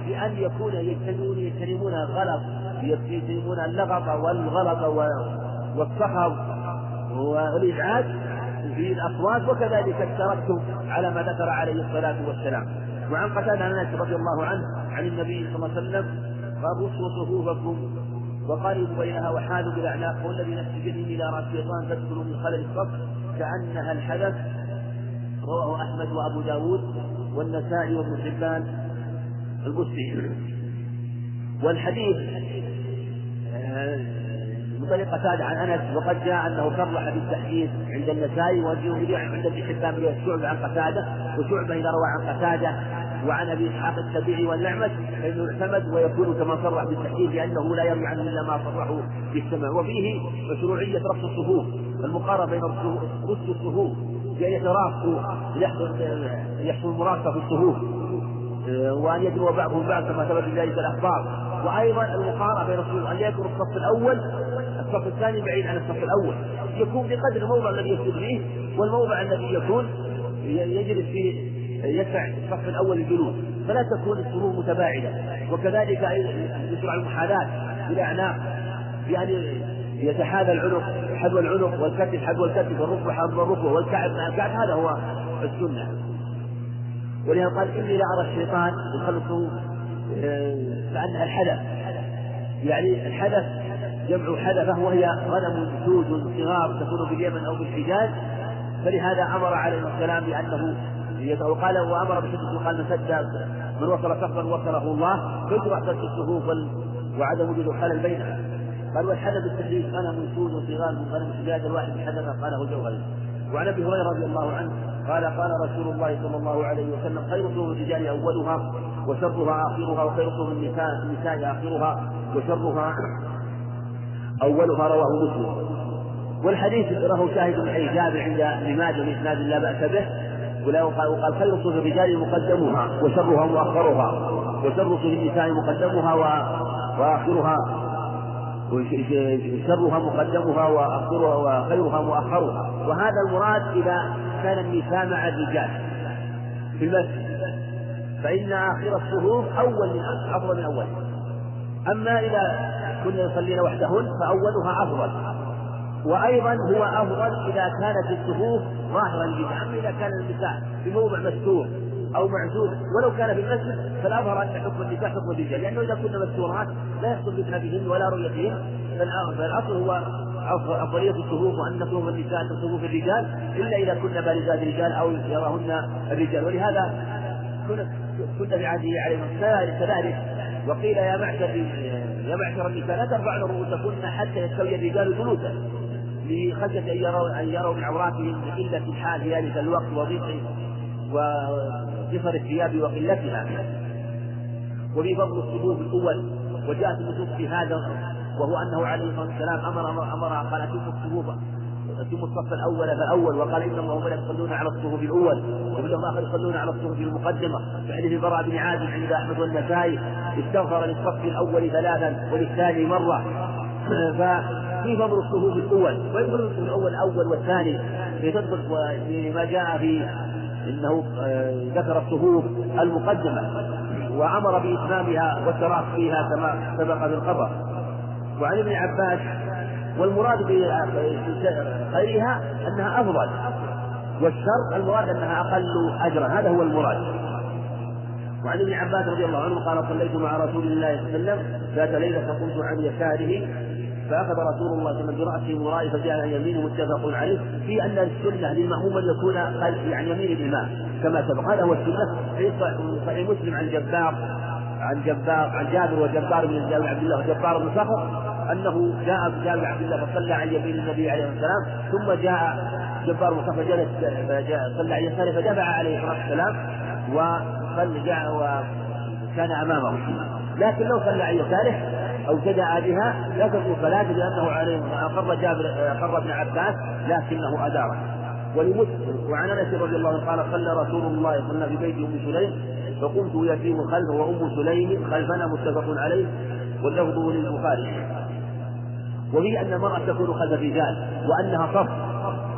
بأن يكون يجتنبون يجتنبون الغلط يجتنبون اللغط والغلط والصخب والإزعاج في الأصوات وكذلك الترتب على ما ذكر عليه الصلاة والسلام. وعن قتادة أنس رضي الله عنه عن النبي صلى الله عليه وسلم قال رصوا صفوفكم وقاربوا بينها وحالوا بالأعناق والذي نفس بيده إلى رأس الشيطان تدخل من خلل الصف كأنها الحدث. رواه أحمد وأبو داود والنسائي وابن حبان البستي والحديث من طريق قتادة عن أنس وقد جاء أنه صرح بالتحديث عند النسائي وجه عند ابن حبان شعبة عن قتادة وشعبة إذا روى عن قتادة وعن أبي إسحاق السبيعي والنعمة فإنه اعتمد ويكون كما صرح بالتحديث لأنه لا يروي عنه إلا ما صرحه بالسمع وفيه مشروعية ربط الصفوف المقارنة بين رص الصفوف بأن يترافقوا يحصل يحصل المرافقة في الصفوف وأن يدنو بعضهم بعض كما ثبت ذلك الأخبار. وأيضا المقارنة بين الصفوف أن يكون الصف الأول الصف الثاني بعيد عن الصف الأول. يكون بقدر الموضع الذي يسجد فيه والموضع الذي يكون يجلس فيه يسع الصف الأول الجلوس فلا تكون الصفوف متباعدة. وكذلك يشرع المحاذاة بالأعناق يعني يتحاذى العنق حذو العنق والكتف حذو الكتف والركبة حذو الركبة والكعب مع الكعب هذا هو السنة. ولهذا قال إني لأرى الشيطان يخلص آه، كأنها الحدث. يعني الحدث جمع حدثة وهي غنم سود صغار تكون باليمن أو بالحجاز فلهذا أمر عليه السلام بأنه وقال وأمر بسد قال من سد من وصل سقفا وصله الله فيشرع سد الصفوف وعدم وجود خلل بينها. قال والحدث بالتدريس غنم سود صغار من غنم الحجاز الواحد حدث قاله جوهري وعن أبي هريرة رضي الله عنه قال قال رسول الله صلى الله عليه وسلم خير صوم الرجال أولها وشرها آخرها وخير صوم النساء آخرها وشرها أولها رواه مسلم. والحديث له شاهد من حديث جابر عند ابن ماجه لا بأس به وقال خير صفوف الرجال مقدمها وشرها مؤخرها وشر صفوف النساء مقدمها وآخرها شرها مقدمها وآخرها وخيرها مؤخرها. وهذا المراد إذا كان النساء مع الرجال في المسجد. فإن آخر الصفوف أول من أفضل من أول. أما إذا كنا يصلين وحدهن فأولها أفضل. وأيضا هو أفضل إذا كانت الصفوف ظاهرا جدا أما إذا كان النساء في موضع مستور أو معزول. ولو كان في المسجد فالأظهر أن حكم النساء حكم الرجال لأنه إذا كنا مستورات لا يحصل فتنة بهن ولا رؤيتهن. فالأصل هو أفضلية الصفوف وأن صفوف النساء كصفوف الرجال إلا إذا كنا بارزات الرجال أو يراهن الرجال. ولهذا كنا في عهده عليه كذلك وقيل يا معشر يا معشر النساء لا ترفعن رؤوسكن حتى يستوي الرجال جلوسا. لخشية أن يروا أن يروا من عوراتهم بقلة الحال في ذلك الوقت وضيق وقصر الثياب وقلتها. وفي فضل الصفوف الأول وجاءت النصوص في هذا وهو أنه عليه الصلاة والسلام أمر أمرها قال الصفوف أتموا الصف الأول فالأول وقال إن الله وملائكته يصلون على الصفوف الأول وفي الآخر يصلون على الصفوف المقدمة في حديث البراء بن عازب عند أحمد والنسائي استغفر للصف الأول ثلاثا وللثاني مرة ففي فضل الصفوف الأول ويفضل الصفوف الأول الأول والثاني تدخل ما جاء في إنه آه، ذكر الصفوف المقدمة وأمر بإتمامها والتراك فيها كما سبق في الخبر وعن ابن عباس والمراد بخيرها أنها أفضل. والشر المراد أنها أقل أجرا. هذا هو المراد. وعن ابن عباس رضي الله عنه قال صليت مع رسول الله صلى الله عليه وسلم ذات ليلة فقمت عن يساره فأخذ رسول الله صلى الله عليه وسلم برأسه ورائه فجعل عن يمينه متفق عليه في أن السنة للمأموم أن يكون عن يمين الإمام كما سبق. هذا هو السنة. في صحيح مسلم عن جبار عن جبار عن جابر وجبار بن عبد الله وجبار بن صخر أنه جاء جابر عبد الله فصلى عن يمين النبي عليه الصلاة والسلام ثم جاء جبار صخر جلس صلى عن يساره فدفع عليه الصلاة والسلام وصلى وكان أمامه. لكن لو صلى عن يساره أو ابتدأ بها لا تكون صلاته لأنه عليه أقر جابر أقر ابن عباس لكنه اداره ولمسلم وعن أنس رضي الله عنه قال صلى رسول الله صلى الله في بيت أم سليم فقمت يتيم خلفه وأم سليم خلفنا متفق عليه واللفظ للبخاري. وفي أن المرأة تكون خلف الرجال وأنها صف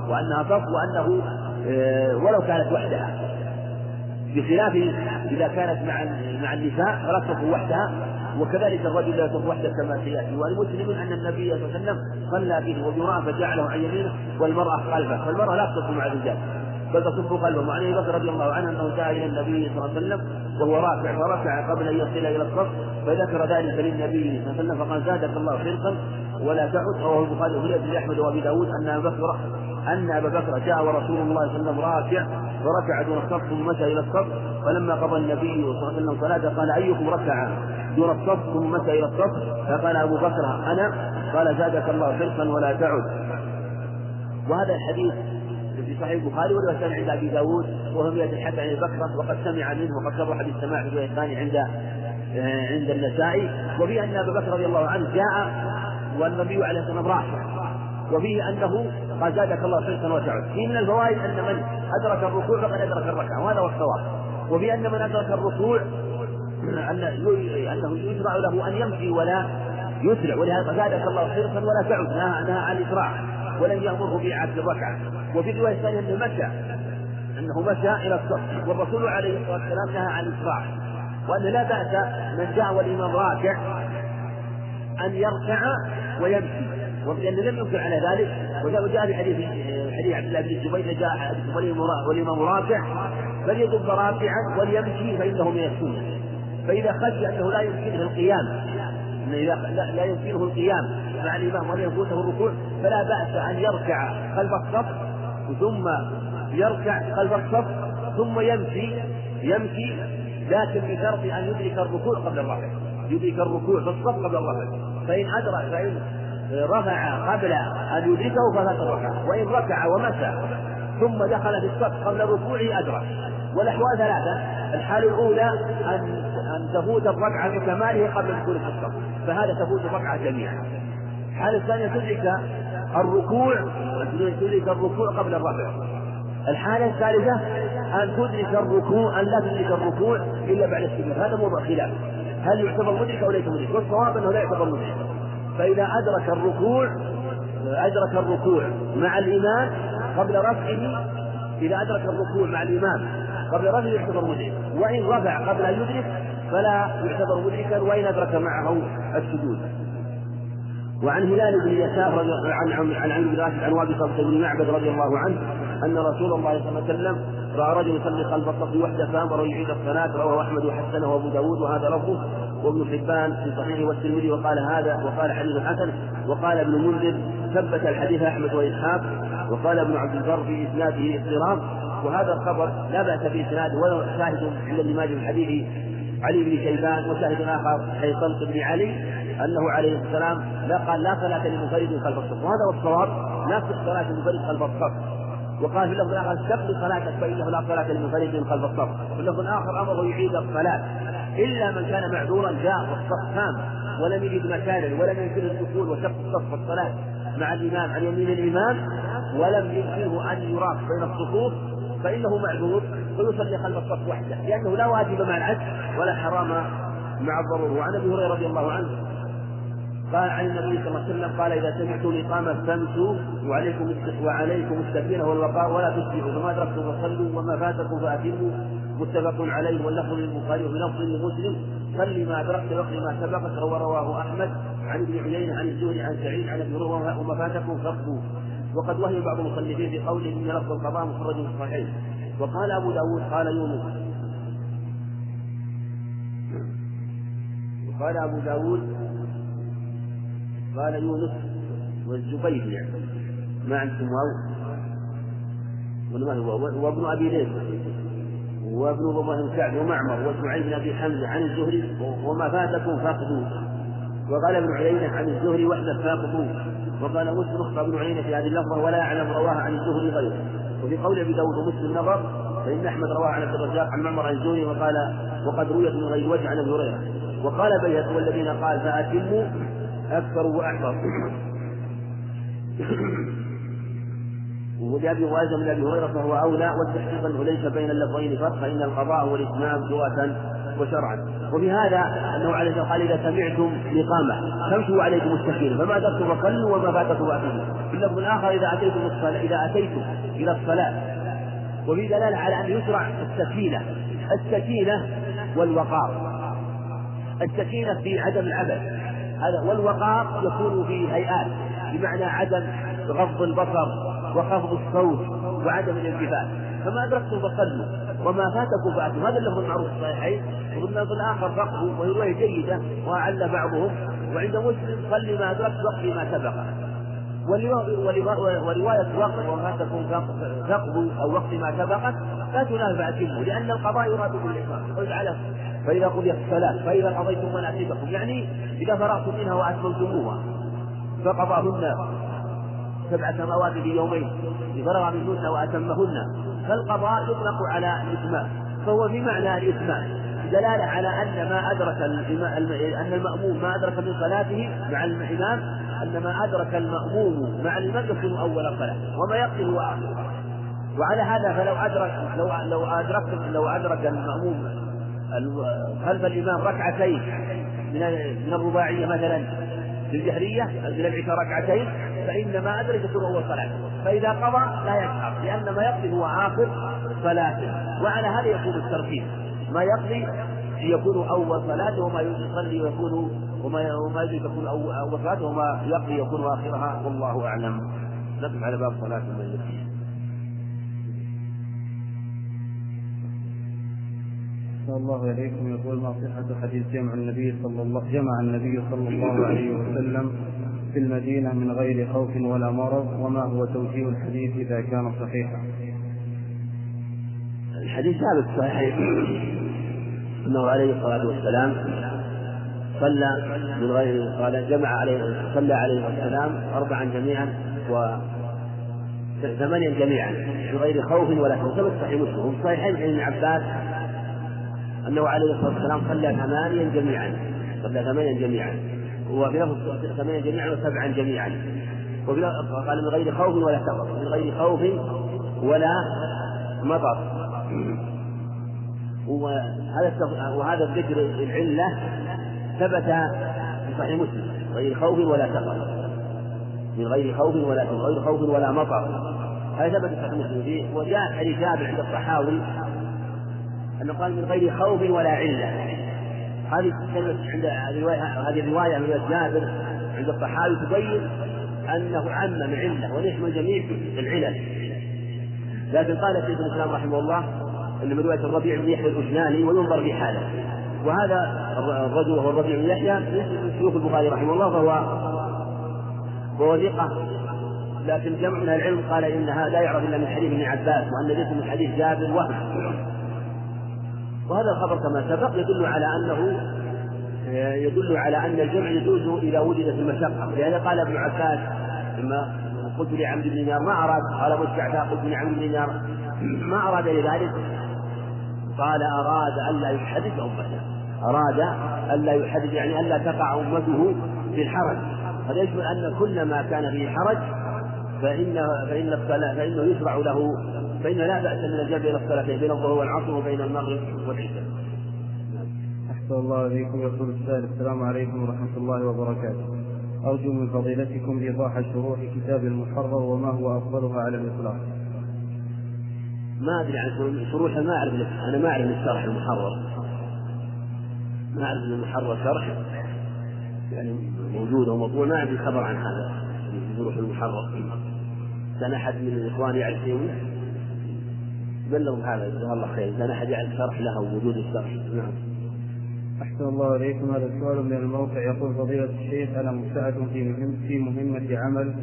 وأنها صف وأنه آه، ولو كانت وحدها. بخلاف إذا كانت مع مع النساء فلا تصف وحدها وكذلك الرجل لا يصف وحده كما سيأتي. والمسلم أن النبي صلى الله عليه وسلم صلى به وبامراه فجعله عن يمينه والمرأة خلفه فالمرأة لا تصف مع الرجال. بل تصب قلبه. وعن أبي بكر رضي الله عنه أنه جاء إلى النبي صلى الله عليه وسلم وهو راكع فركع قبل أن يصل إلى الصف فذكر ذلك للنبي صلى الله عليه وسلم فقال زادك الله حرصا ولا تعد. رواه البخاري وفي احمد وابي داود أن أبا بكر أن أبا بكر جاء ورسول الله صلى الله عليه وسلم راكع فركع دون الصف ثم مشى إلى الصف. فلما قضى النبي صلى الله عليه وسلم صلاته قال أيكم ركع دون الصف ثم مشى إلى الصف؟ فقال أبو بكر أنا. قال زادك الله حرصا ولا تعد. وهذا الحديث صحيح البخاري سمع عند أبي داود وهو الحسن عن بكرة وقد سمع منه وقد صرح بالسماع في الثاني عند آه، عند النسائي. وفي أن ابا بكر رضي الله عنه جاء والنبي عليه الصلاة والسلام راح. وفيه أنه قال زادك الله حرصا وسعد في من الفوائد أن من أدرك الركوع فقد أدرك الركعة وهذا هو الصواب. وفي أن من أدرك الركوع أن أنه يشرع له أن يمشي ولا يسرع. ولهذا زادك الله حرصا ولا تعد. نهى عن الإسراع. ولم يأمره بإعادة الركعة. وفي الرواية الثانية أنه مشى. أنه مشى إلى الصف. والرسول عليه الصلاة والسلام نهى عن الإسراع. وأن لا بأس من جاء والإمام راكع أن يركع ويمشي. لأنه لم ينكر على ذلك. وجاء في حديث حديث عبد الله بن الزبير جاء والإمام راكع فليضب راكعا وليمشي فإنه من السنة. فإذا خشي أنه لا يمكنه القيام إذا لا يمكنه القيام. مع الإمام ولا يفوته الركوع فلا بأس أن يركع خلف الصف ثم يركع خلف الصف ثم يمشي يمشي لكن بشرط أن يدرك الركوع قبل الرفع. يدرك الركوع في الصف قبل الرفع. فإن أدرك فإن رفع قبل أن يدركه فلا تركع وإن ركع ومشى ثم دخل في الصف قبل ركوعه أدرك. والأحوال ثلاثة. الحالة الأولى أن أن تفوت الركعة بكماله قبل دخول الصف فهذا تفوت الركعة جميعا. الحالة الثانية تدرك الركوع تدرك الركوع قبل الرفع. الحالة الثالثة أن تدرك الركوع أن لا تدرك الركوع إلا بعد السجود. هذا موضوع خلاف. هل يعتبر مدرك أو ليس مدرك؟ والصواب أنه لا يعتبر مدرك. فإذا أدرك الركوع أدرك الركوع مع الإمام قبل رفعه إذا أدرك الركوع مع الإمام قبل رفعه يعتبر مدرك. وإن رفع قبل أن يدرك فلا يعتبر مدركا وإن أدرك معه السجود. وعن هلال بن يسار عن عن عن عن راشد عن وابصة بن معبد رضي الله عنه أن رسول الله صلى الله عليه وسلم رأى رجل يصلي خلف الصف وحده فأمره يعيد الصلاة رواه أحمد وحسنه وأبو داود وهذا لفظه. وابن حبان في صحيحه والترمذي وقال هذا وقال حديث حسن وقال ابن منذر ثبت الحديث أحمد وإسحاق وقال ابن عبد البر في إسناده اضطراب. وهذا الخبر لا بأس بإسناده ولو شاهد عند ابن ماجه من حديث علي بن شيبان وشاهد آخر طلق بن علي أنه عليه السلام لا قال لا صلاة لمنفرد خلف الصف. وهذا هو الصواب لا صلاة لمنفرد خلف الصف. وقال في اللفظ الآخر استقبل صلاتك فإنه لا صلاة لمنفرد خلف الصف. وفي اللفظ الآخر أمره يعيد الصلاة. إلا من كان معذورا جاء والصف تام ولم يجد مكانا ولم يمكنه الدخول وشق الصف والصلاة مع الإمام عن يمين الإمام ولم يمكنه أن يراق بين الصفوف فإنه معذور ويصلي خلف الصف وحده لأنه لا واجب مع العدل ولا حرام مع الضرورة وعن أبي هريرة رضي الله عنه قال عن النبي صلى الله عليه وسلم قال إذا سمعتم الإقامة فامشوا وعليكم وعليكم السكينة والوقار ولا تسرعوا فما أدركتم فصلوا وما فاتكم فأتموا. متفق عليه واللفظ للبخاري وفي لفظ لمسلم صل ما أدركت واقض ما سبقك. رواه أحمد عن ابن عيينة عن الزهري عن سعيد عن أبي هريرة وما فاتكم فاقضوا. وقد وهم بعض المصنفين في قوله إن لفظ القضاء مخرج في الصحيحين. وقال أبو داود قال يونس وقال أبو داود قال يونس والزبير يعني. ما عندكم واو؟ هو؟ وابن أبي ليث. وابن إبراهيم سعد ومعمر واسماعيل بن أبي حمزة عن الزهري وما فاتكم فاقدوه. وقال ابن عيينة عن الزهري وحده فاقدوه. وقال مسلم اخطأ ابن عيينة في هذه اللفظة ولا يعلم رواها عن الزهري غيره. وفي قول أبي داود ومسلم نظر فإن أحمد رواه عن عبد الرزاق عن معمر عن الزهري وقال وقد رويت من غير وجه عن أبي هريرة وقال بيهقي والذين قال فأتموا أكثر وأحفظ وجاء رواية من أبي هريرة فهو أولى والتحقيق أنه ليس بين اللفظين فرق فإن القضاء والإتمام لغة وشرعا وفي هذا أنه عليه الصلاة قال إذا سمعتم الإقامة فامشوا عليكم السكينة فما أدركتم فصلوا وما فاتكم فأتموا في اللفظ الآخر إذا أتيتم الصلاة إذا أتيتم إلى الصلاة. وفي دلالة على أن يشرع السكينة السكينة والوقار. السكينة في عدم العبث. هذا والوقار يكون في هيئات بمعنى عدم غض البصر وخفض الصوت وعدم الانتباه فما أدركتم فصلوا. وما فاتكم فأتوا هذا اللفظ المعروف في الصحيحين وفي اللفظ الآخر فقهوا وهي رواية جيدة وأعل بعضهم وعند مسلم صل ما أدركت وقت ما سبق. ورواية وقت وما تكون فقد أو وقت ما سبقت لا تنافى فأتموا لأن القضاء يراد بالإقامة قل على فإذا قضيت الصلاة فإذا قضيتم مناسككم يعني إذا فرغتم منها وأتممتموها فقضاهن سبع سماوات في يومين فرغ منهن وأتمهن. فالقضاء يطلق على الإتمام فهو بمعنى الإتمام دلالة على أن ما أدرك أن المأموم ما أدرك من صلاته مع الإمام أن ما أدرك المأموم مع يكون أول الصلاة وما يقضي هو آخر. وعلى هذا فلو أدرك لو لو أدرك لو أدرك المأموم خلف الإمام ركعتين من من الرباعية مثلا في الجهرية من العشاء ركعتين فإن ما أدرك يكون أول صلاة. فإذا قضى لا يشعر لأن ما يقضي هو آخر صلاته وعلى هذا يكون الترتيب. ما يقضي يكون أول صلاته وما يصلي يكون وما وما يجب يكون أول صلاته وما يقضي يكون آخرها. والله أعلم. نقف على باب صلاة الميت الله إليكم يقول ما صحة حديث جمع النبي صلى الله جمع النبي صلى الله عليه وسلم. في المدينة من غير خوف ولا مرض وما هو توجيه الحديث إذا كان صحيحا. الحديث ثابت صحيح. أنه عليه الصلاة والسلام صلى من غير قال جمع عليه صلى عليه السلام أربعا جميعا و ثمانيا جميعا بغير خوف ولا خوف ثبت صحيح مسلم. صحيحين عن ابن عباس أنه عليه الصلاة والسلام صلى ثمانيا جميعا صلى ثمانيا جميعا. وفي لفظ ثمانيا جميعا وسبعا جميعا. قال من غير خوف ولا سفر من غير خوف ولا مطر. وهذا وهذا الذكر العلة ثبت في صحيح مسلم. غير خوف ولا سفر من غير خوف ولا سفر غير خوف ولا مطر. هذا ثبت في صحيح مسلم. وجاء حديث جابر عند الصحاوي أنه قال من غير خوف ولا علة. هذه عند هذه الرواية من جابر عند الصحابي تبين أنه عمم علة ويشمل جميع العلل. لكن قال شيخ الإسلام رحمه الله أن من رواية الربيع بن يحيى الأجناني وينظر في حاله. وهذا الرجل وهو الربيع بن يحيى من شيوخ البخاري رحمه الله فهو وهو ثقة. لكن جمع من العلم قال إنها لا يعرف إلا من حديث ابن عباس وأن ليس من حديث جابر وهم. وهذا الخبر كما سبق يدل على أنه يدل على أن الجمع يجوز إذا وجدت المشقة. لهذا قال ابن عباس لما قلت لعمرو بن دينار ما أراد قال أبو الشعثاء قلت لعمرو بن دينار. ما أراد لذلك؟ قال أراد ألا يحدث أمته أراد ألا يحدث. يعني ألا تقع أمته في الحرج. هذا يشمل أن كل ما كان فيه حرج فإن فإن فإنه يشرع له فإن لا بأس من الجمع بين الصلاتين بين الظهر والعصر وبين المغرب والعشاء. أحسن الله إليكم يقول السائل السلام عليكم ورحمة الله وبركاته. أرجو من فضيلتكم إيضاح شروح كتاب المحرر وما هو أفضلها على الإطلاق. ما أدري عن شروحها ما أعرف أنا ما أعرف الشرح المحرر. ما أعرف المحرر شرح يعني موجود أو ما عندي خبر عن هذا شروح المحرر. كان أحد من الإخوان يعرف بلغوا هذا جزاه الله خير. كان أحد يعرف شرح له وجود الشرح. نعم. أحسن الله إليكم. هذا السؤال من الموقع. يقول فضيلة الشيخ أنا مساعد في مهم في مهمة عمل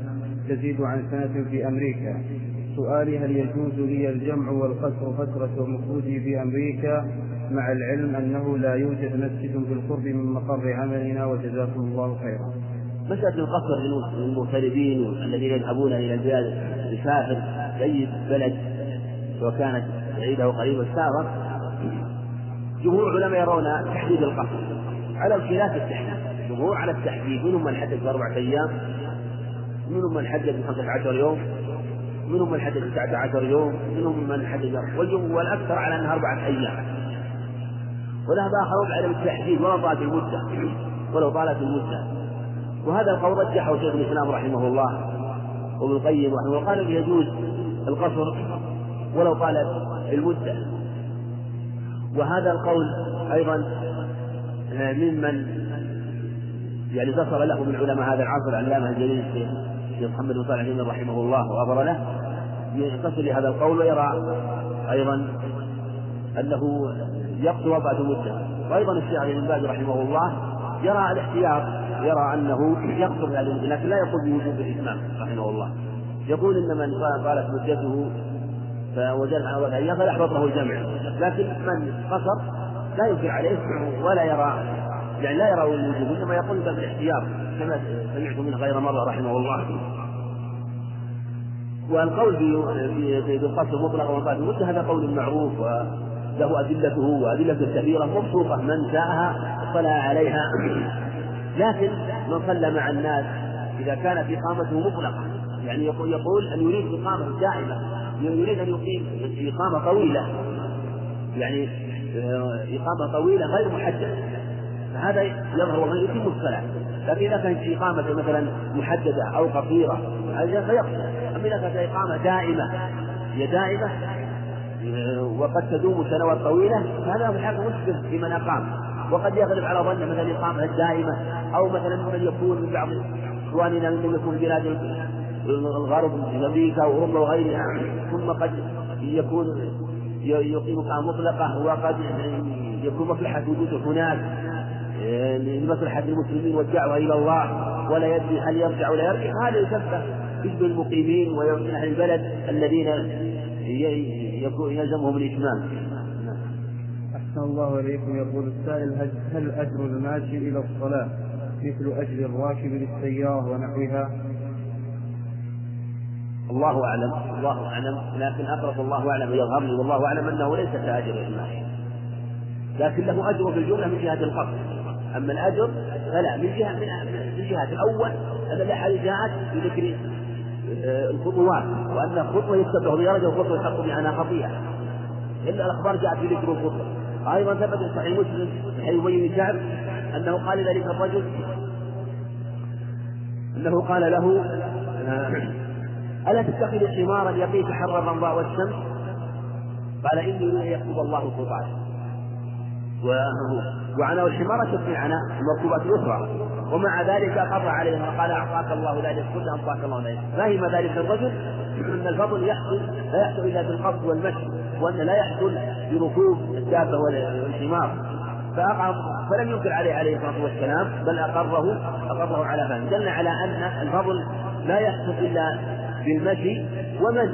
تزيد عن سنة في أمريكا. سؤالي هل يجوز لي الجمع والقصر فترة مخرجي في أمريكا مع العلم أنه لا يوجد مسجد بالقرب من مقر عملنا؟ وجزاكم الله خيرا. مسألة القصر للمغتربين الذين يذهبون إلى البلاد يسافر أي بلد. سواء كانت بعيدة أو قريبة السافر جمهور العلماء يرون تحديد القصر على الخلاف التحديد جمهور على التحديد منهم من حدد بأربعة أيام منهم من حدد بخمسة عشر يوم منهم من حدد بتسعة عشر يوم منهم من حدد والأكثر على أنها أربعة أيام. وذهب آخرون على التحديد ولو طالت المدة ولو طالت المدة. وهذا القول رجحه شيخ الإسلام رحمه الله وابن القيم رحمه الله قال يجوز القصر ولو طالت المدة وهذا القول أيضا ممن يعني ذكر له من علماء هذا العصر العلامة الجليل الشيخ محمد بن صالح رحمه الله وغفر له يتصل لهذا القول ويرى أيضا أنه يقضي وضعة المدة. وأيضا الشيخ ابن باز رحمه الله يرى الاحتياط يرى أنه يقصر لكن لا يقول بوجوب الإتمام رحمه الله. يقول إن من طالت مدته أيام فلا يحبط له الجمع. لكن من قصر لا ينكر عليه ولا يرى يعني لا يرى الوجوب إنما يقول باب الاحتياط كما سمعت منه غير مرة رحمه الله. والقول بالقصر مطلقا وطاعة المدة هذا قول معروف وله أدلته وأدلة كثيرة مبسوطة من شاءها اطلع عليها. لكن من صلى مع الناس إذا كانت إقامته مطلقة يعني يقول يقول أن يريد إقامة دائمة يريد أن يقيم إقامة طويلة. يعني آه، إقامة طويلة غير محددة. فهذا يظهر وغير يتم الصلاة. لكن إذا كانت إقامة مثلا محددة أو قصيرة فيقصر. أما إذا كانت إقامة دائمة هي دائمة آه، وقد تدوم سنوات طويلة فهذا في الحقيقة مشكل في من أقام. وقد يغلب على ظن مثلا الإقامة الدائمة أو مثلا من يكون من بعض إخواننا من يكون بلاد الغرب أمريكا وأوروبا وغيرها ثم قد يكون يقيم قامه مطلقة وقد يكون مصلحة وجوده هناك لمصلحة المسلمين والدعوة إلى الله ولا يدري هل يرجع ولا يرجع. هذا يشبه يشبه المقيمين أهل البلد الذين يلزمهم الإتمام. أحسن الله إليكم. يقول السائل هل أجر الماشي إلى الصلاة مثل أجر الراكب للسيارة ونحوها؟ الله أعلم الله أعلم. لكن أقرب الله أعلم يظهر لي والله أعلم أنه ليس كأجر الماشي لكن له أجر في الجملة من جهة القصد أما الأجر فلا من جهة من جهة الأول أن الأحاديث جاءت بذكر آه، الخطوات. وأن خطوة يتبع درجة وخطوة يحق بها خطيئة. إلا الأخبار جاءت بذكر الخطوة. أيضا ثبت في صحيح مسلم من حديث أبي بن كعب أنه قال ذلك الرجل أنه قال له آه، ألا تتخذ حمارا يقيك حر الرمضاء والشمس؟ قال إني أريد أن يكتب الله خطاك وعناه الحمار أشد عناء المركوبات الأخرى ومع ذلك قضى عليه قال أعطاك الله ذلك كله أعطاك الله ذلك. فهم ذلك الرجل؟ أن الفضل يحصل لا يحصل إلا بالقصد والمشي وأن لا يحصل بركوب الدابة والحمار. فأقام فلم ينكر عليه عليه الصلاة والسلام بل أقره أقره على فهم دل على أن الفضل لا يحصل إلا بالمشي ومن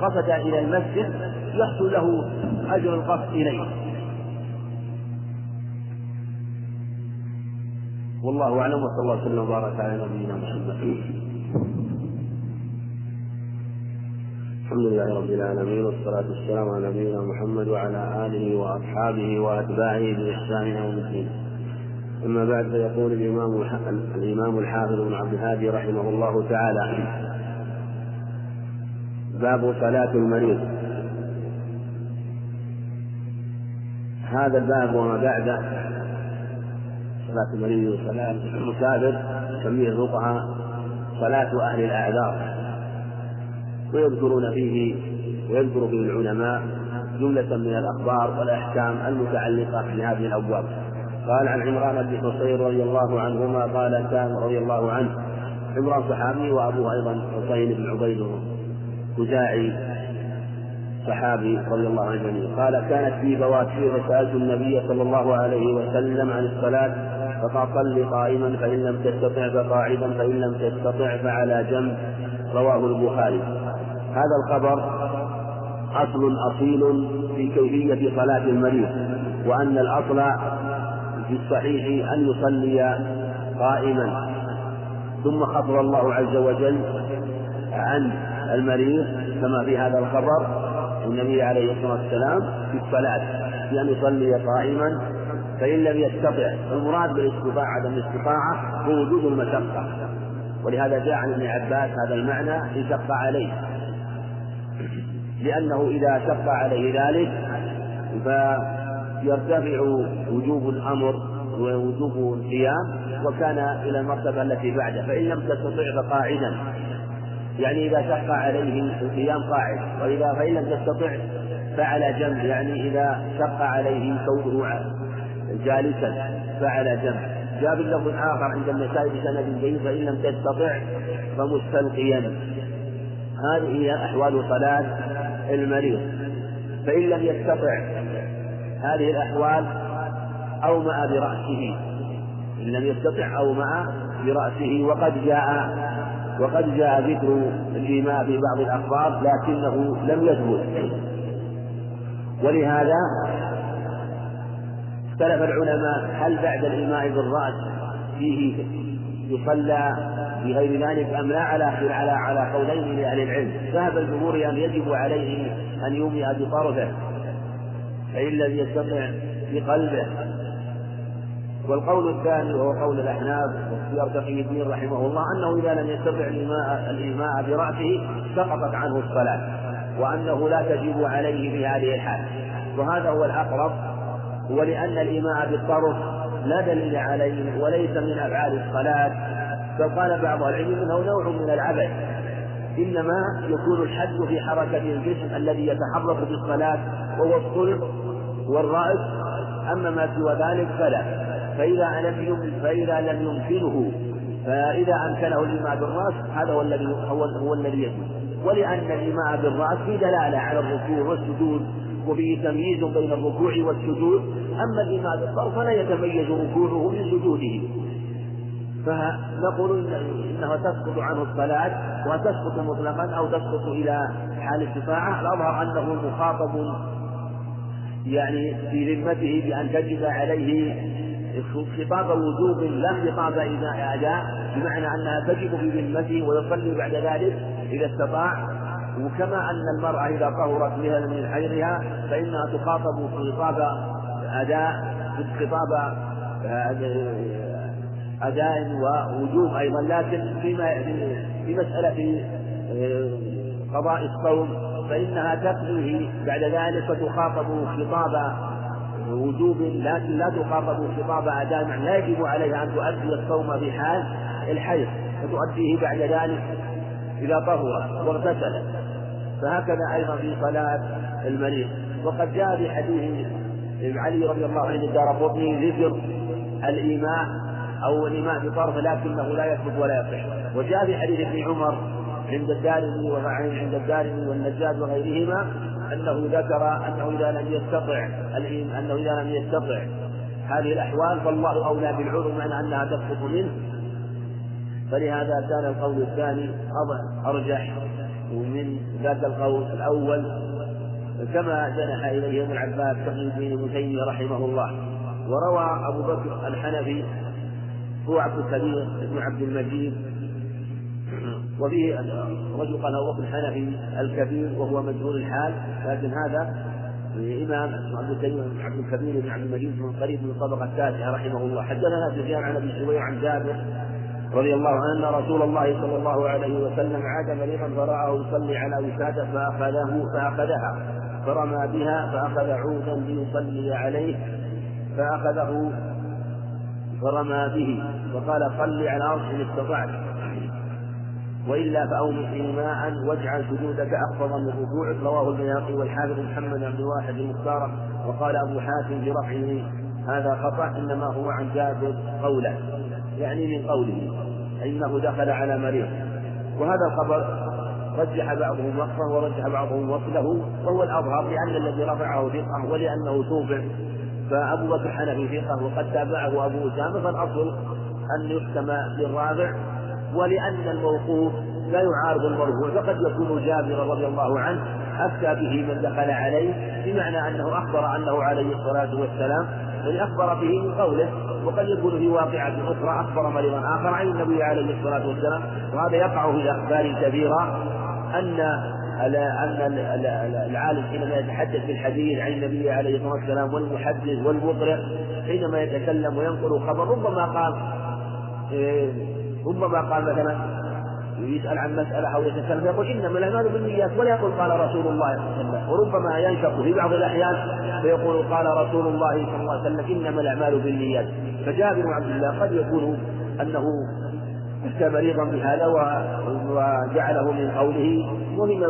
قصد إلى المسجد يحصل له أجر القصد إليه والله أعلم وصلى الله وسلم وبارك على نبينا محمد الحمد لله رب العالمين والصلاة والسلام على نبينا محمد وعلى آله وأصحابه وأتباعه بإحسان يوم الدين. أما بعد فيقول الإمام الإمام الحافظ بن عبد الهادي رحمه الله تعالى باب صلاة المريض. هذا الباب وما بعده صلاة المريض وصلاة المسافر يسميه الفقهاء صلاة أهل الأعذار. ويذكرون فيه ويذكر فيه العلماء جملة من الأخبار والأحكام المتعلقة بهذه الأبواب. قال عن عمران بن حصين رضي الله عنهما قال كان رضي الله عنه عمران صحابي وأبوه أيضا حصين بن عبيد خزاعي صحابي رضي الله عنه قال كانت في بواتير فسألت النبي صلى الله عليه وسلم عن الصلاة فقال قائما فإن لم تستطع فقاعدا فإن لم تستطع فعلى جنب. رواه البخاري. هذا الخبر أصل أصيل في كيفية صلاة المريض وأن الأصل في الصحيح أن يصلي قائما. ثم خفض الله عز وجل عن المريض كما في هذا الخبر النبي عليه الصلاة والسلام في الصلاة بأن يصلي قائما فإن لم يستطع المراد بالإستطاعة عدم الاستطاعة هو وجود المشقة. ولهذا جاء عن ابن عباس هذا المعنى إن شق عليه. لأنه إذا شق عليه ذلك فيرتفع وجوب الأمر ووجوب القيام وكان إلى المرتبة التي بعده فإن لم تستطع فقاعدا. يعني إذا شق عليه القيام قاعد وإذا فإن لم تستطع فعلى جنب يعني إذا شق عليه كونه جالسا فعلى جنب. جاء باللفظ آخر عند النسائي بسند جيد فإن لم تستطع فمستلقيا. هذه هي أحوال صلاة المريض. فإن لم يستطع هذه الأحوال أومأ برأسه. إن لم يستطع أومأ برأسه. وقد جاء وقد جاء ذكر الإيماء في بعض الأخبار لكنه لم يثبت. ولهذا اختلف العلماء هل بعد الإيماء بالرأس فيه يصلى بغير ذلك أم لا على على على قولين لأهل العلم. ذهب الجمهور أن يجب عليه أن يومئ بطرفه فإن لم يستطع بقلبه. والقول الثاني وهو قول الأحناف واختيار تقي الدين رحمه الله أنه إذا لم يستطع الإيماء الإيماء برأسه سقطت عنه الصلاة وأنه لا تجب عليه في هذه الحال. وهذا هو الأقرب ولأن الإيماء بالطرف لا دليل عليه وليس من أفعال الصلاة. بل قال بعض العلم أنه نوع من العبث. إنما يكون الحد في حركة الجسم الذي يتحرك في الصلاة وهو الصلب والرأس. أما ما سوى ذلك فلا. فإذا لم فإذا لم يمكنه فإذا أمكنه الإيماء بالرأس هذا هو الذي هو, هو الذي يجب ولأن الإيماء بالرأس في دلالة على الركوع والسجود وفيه تمييز بين الركوع والسجود. أما الإيماء بالطرف فلا يتميز ركوعه من سجوده. فنقول إنها تسقط عنه الصلاة وتسقط مطلقا أو تسقط إلى حال استطاعة الأظهر أنه مخاطب يعني في ذمته بأن تجب عليه خطاب وجوب لا خطاب أداء بمعنى أنها تجب في ذمته ويصلي بعد ذلك إذا استطاع. وكما أن المرأة إذا طهرت من حيضها فإنها تخاطب خطاب أداء خطاب أداء ووجوب أيضا. لكن فيما في مسألة آه، قضاء الصوم فإنها تقضيه بعد ذلك فتخاطب خطاب وجوب لكن لا تخاطب خطاب أداء لا يجب عليها أن تؤدي الصوم في حال الحيض فتؤديه بعد ذلك إذا طهرت واغتسلت فهكذا أيضا في صلاة المريض. وقد جاء في حديث علي رضي الله عنه دار قطني ذكر الإيماء أو الإيماء بطرف لكنه لا يثبت ولا يصح. وجاء في حديث ابن عمر عند الدارمي عند الدارمي والنجاد وغيرهما أنه ذكر أنه إذا لم يستطع أنه إذا لم يستطع هذه الأحوال فالله أولى بالعذر مع أنها تسقط منه. فلهذا كان القول الثاني أرجح من ذاك القول الأول. كما جنح إليه ابن العباس تقي الدين ابن تيمية رحمه الله. وروى أبو بكر الحنفي هو عبد الكبير بن عبد المجيد. وفيه رجل قال أبو الحنفي الكبير وهو مجهول الحال لكن هذا إمام عبد الكريم بن عبد الكبير بن عبد المجيد من قريب من الطبقة التاسعة رحمه الله. حدثنا سفيان عن أبي شويع عن جابر رضي الله عنه أن رسول الله صلى الله عليه وسلم عاد مريضا فرآه يصلي على وسادة فأخذه فأخذها فرمى بها فأخذ عودا ليصلي عليه فأخذه فرمى به وقال صل على الأرض إن استطعت. وإلا فأومئ ماء واجعل سجودك أخفض من ركوعك. رواه البياقي والحافظ محمد بن واحد المختار وقال أبو حاتم برفعه هذا خطأ إنما هو عن جابر قوله يعني من قوله إنه دخل على مريض. وهذا الخبر رجح بعضهم وقفه ورجح بعضهم وصله وهو الأظهر لأن الذي رفعه ثقة ولأنه توبع. فأبو بكر حنفي ثقة وقد تابعه أبو أسامة فالأصل أن يحكم بالرابع ولأن الموقوف لا يعارض المرفوع فقد يكون جابر رضي الله عنه أفتى به من دخل عليه بمعنى أنه أخبر أنه عليه الصلاة والسلام بل أخبر به من قوله وقد يكون في واقعة أخرى أخبر مريضا آخر عن النبي عليه الصلاة والسلام وهذا يقع في الأخبار كثيرا أن أن العالم حينما يتحدث بالحديث عن النبي عليه الصلاة والسلام والمحدث والمقرئ حينما يتكلم وينقل خبر ربما قال إيه، ربما قال مثلا يسأل عن مسألة أو يتكلم يقول إنما الأعمال بالنيات ولا يقول قال رسول الله صلى الله عليه وسلم وربما ينشق في بعض الأحيان فيقول قال رسول الله صلى الله عليه وسلم إنما الأعمال بالنيات. فجابر بن عبد الله قد يكون أنه أتى مريضا بهذا وجعله من قوله مهم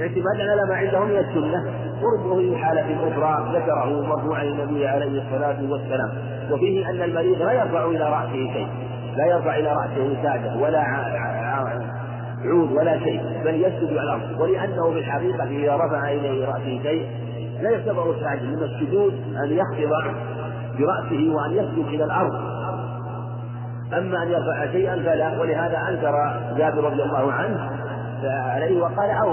اعتمادا على ما عنده من السنة. وربما في حالة أخرى ذكره مرفوعا النبي عليه الصلاة والسلام وفيه أن المريض لا يرفع إلى رأسه شيء. لا يرفع إلى رأسه ساجة ولا عود ولا شيء بل يسجد على الأرض. ولأنه في الحقيقة إذا رفع إليه رأسه شيء لا يعتبر ساجد من السجود أن يخفض برأسه وأن يسجد إلى الأرض. أما أن يرفع شيئا فلا ولهذا أنكر جابر رضي الله عنه عليه وقال أو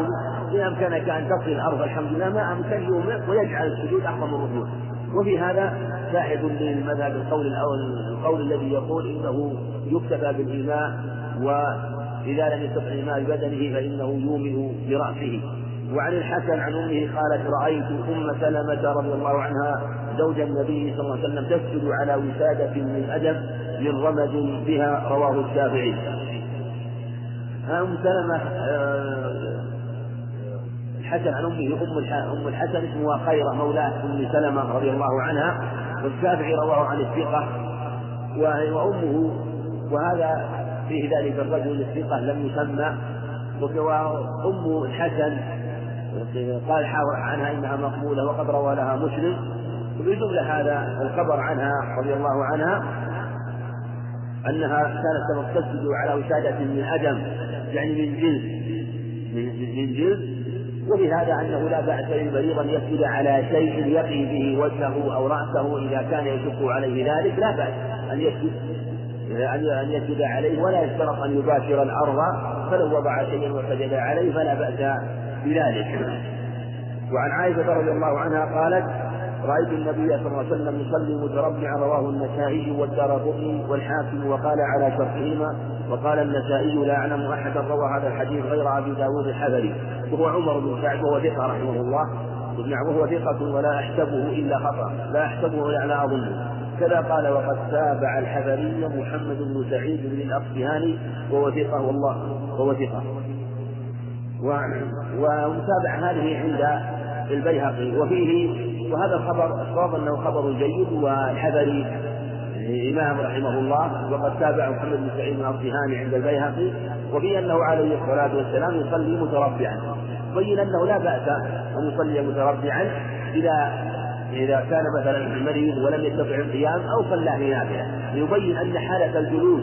إن أمكنك أن تصل الأرض الحمد لله ما أمكن يومئ ويجعل السجود أعظم الركوع وفي هذا شاهد للمذهب القول الأول القول الذي يقول إنه يكتفى بالإيماء وإذا لم يستطع إيماء ببدنه فإنه يومئ برأسه. وعن الحسن عن أمه قالت رأيت أم سلمة رضي الله عنها زوج النبي صلى الله عليه وسلم تسجد على وسادة من آدم من رمد بها رواه الشافعي. أم سلمة آه، الحسن عن أم أم الحسن اسمها خيرة مولاه أم سلمة رضي الله عنها والشافعي رواه عن الثقة وأمه وهذا فيه ذلك الرجل الثقة لم يسمى وأم الحسن قال عنها إنها مقبولة وقد روى لها مسلم وبجملة هذا الخبر عنها رضي الله عنها أنها كانت تسجد على وسادة من أدم يعني من جلد من جلد ولهذا أنه لا بأس للمريض أن يسجد على شيء يقي به وجهه أو رأسه إذا كان يشق عليه ذلك لا بأس أن يسجد أن يسجد عليه ولا يشترط أن يباشر الأرض فلو وضع شيئا وسجد عليه فلا بأس بذلك. وعن عائشة رضي الله عنها قالت رأيت النبي صلى الله عليه وسلم يصلي متربعا رواه النسائي والدار قطني والحاكم وقال على شرطهما وقال النسائي لا أعلم أحدا روى هذا الحديث غير أبي داود الحذري وهو عمر بن سعد وهو ثقة رحمه الله وهو ثقة ولا أحسبه إلا خطأ لا أحسبه لا أظنه. وكذا قال وقد تابع الحبري محمد بن سعيد بن الأصفهاني ووثقه والله ووثقه ومتابع هذه عند البيهقي وفيه وهذا الخبر الصواب أنه خبر جيد والحبري إمام رحمه الله وقد تابع محمد بن سعيد بن عند البيهقي وفيه أنه عليه الصلاة والسلام يصلي متربعا. بين أنه لا بأس أن يصلي متربعا إذا إذا كان مثلا مريض ولم يستطع القيام أو صلى في نافلة. يبين أن حالة الجلوس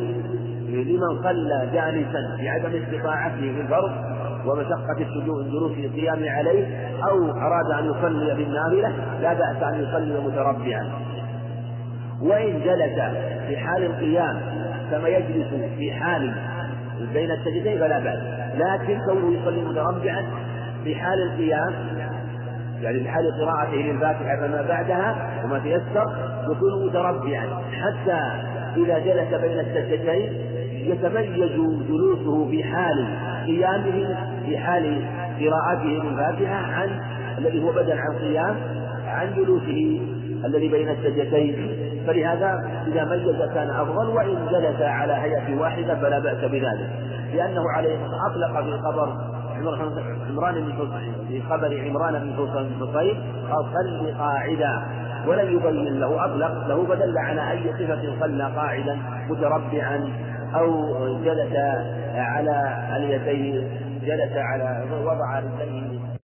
لمن صلى جالسا بعدم استطاعته في الفرض ومشقة الجلوس في القيام عليه أو أراد أن يصلي بالنافلة لا بأس أن يصلي متربعا. وإن جلس في حال القيام كما يجلس في حال بين السجدين فلا بأس. لكن كونه يصلي متربعا في حال القيام يعني في حال قراءته للفاتحة فما بعدها وما تيسر يكون متربعا. حتى إذا جلس بين السجدتين يتميز جلوسه في حال قيامه في حال قراءته للفاتحة عن الذي هو بدل عن قيام عن جلوسه الذي بين السجدتين. فلهذا إذا ميز كان أفضل وإن جلس على هيئة واحدة فلا بأس بذلك. لأنه عليه أطلق في خبر عمران بن في خبر عمران بن حصين قال صل قاعدا ولم يبين له أطلق له فدل على أي صفة صلى قاعدا متربعا. أو جلس على اليدين جلس على وضع رجليه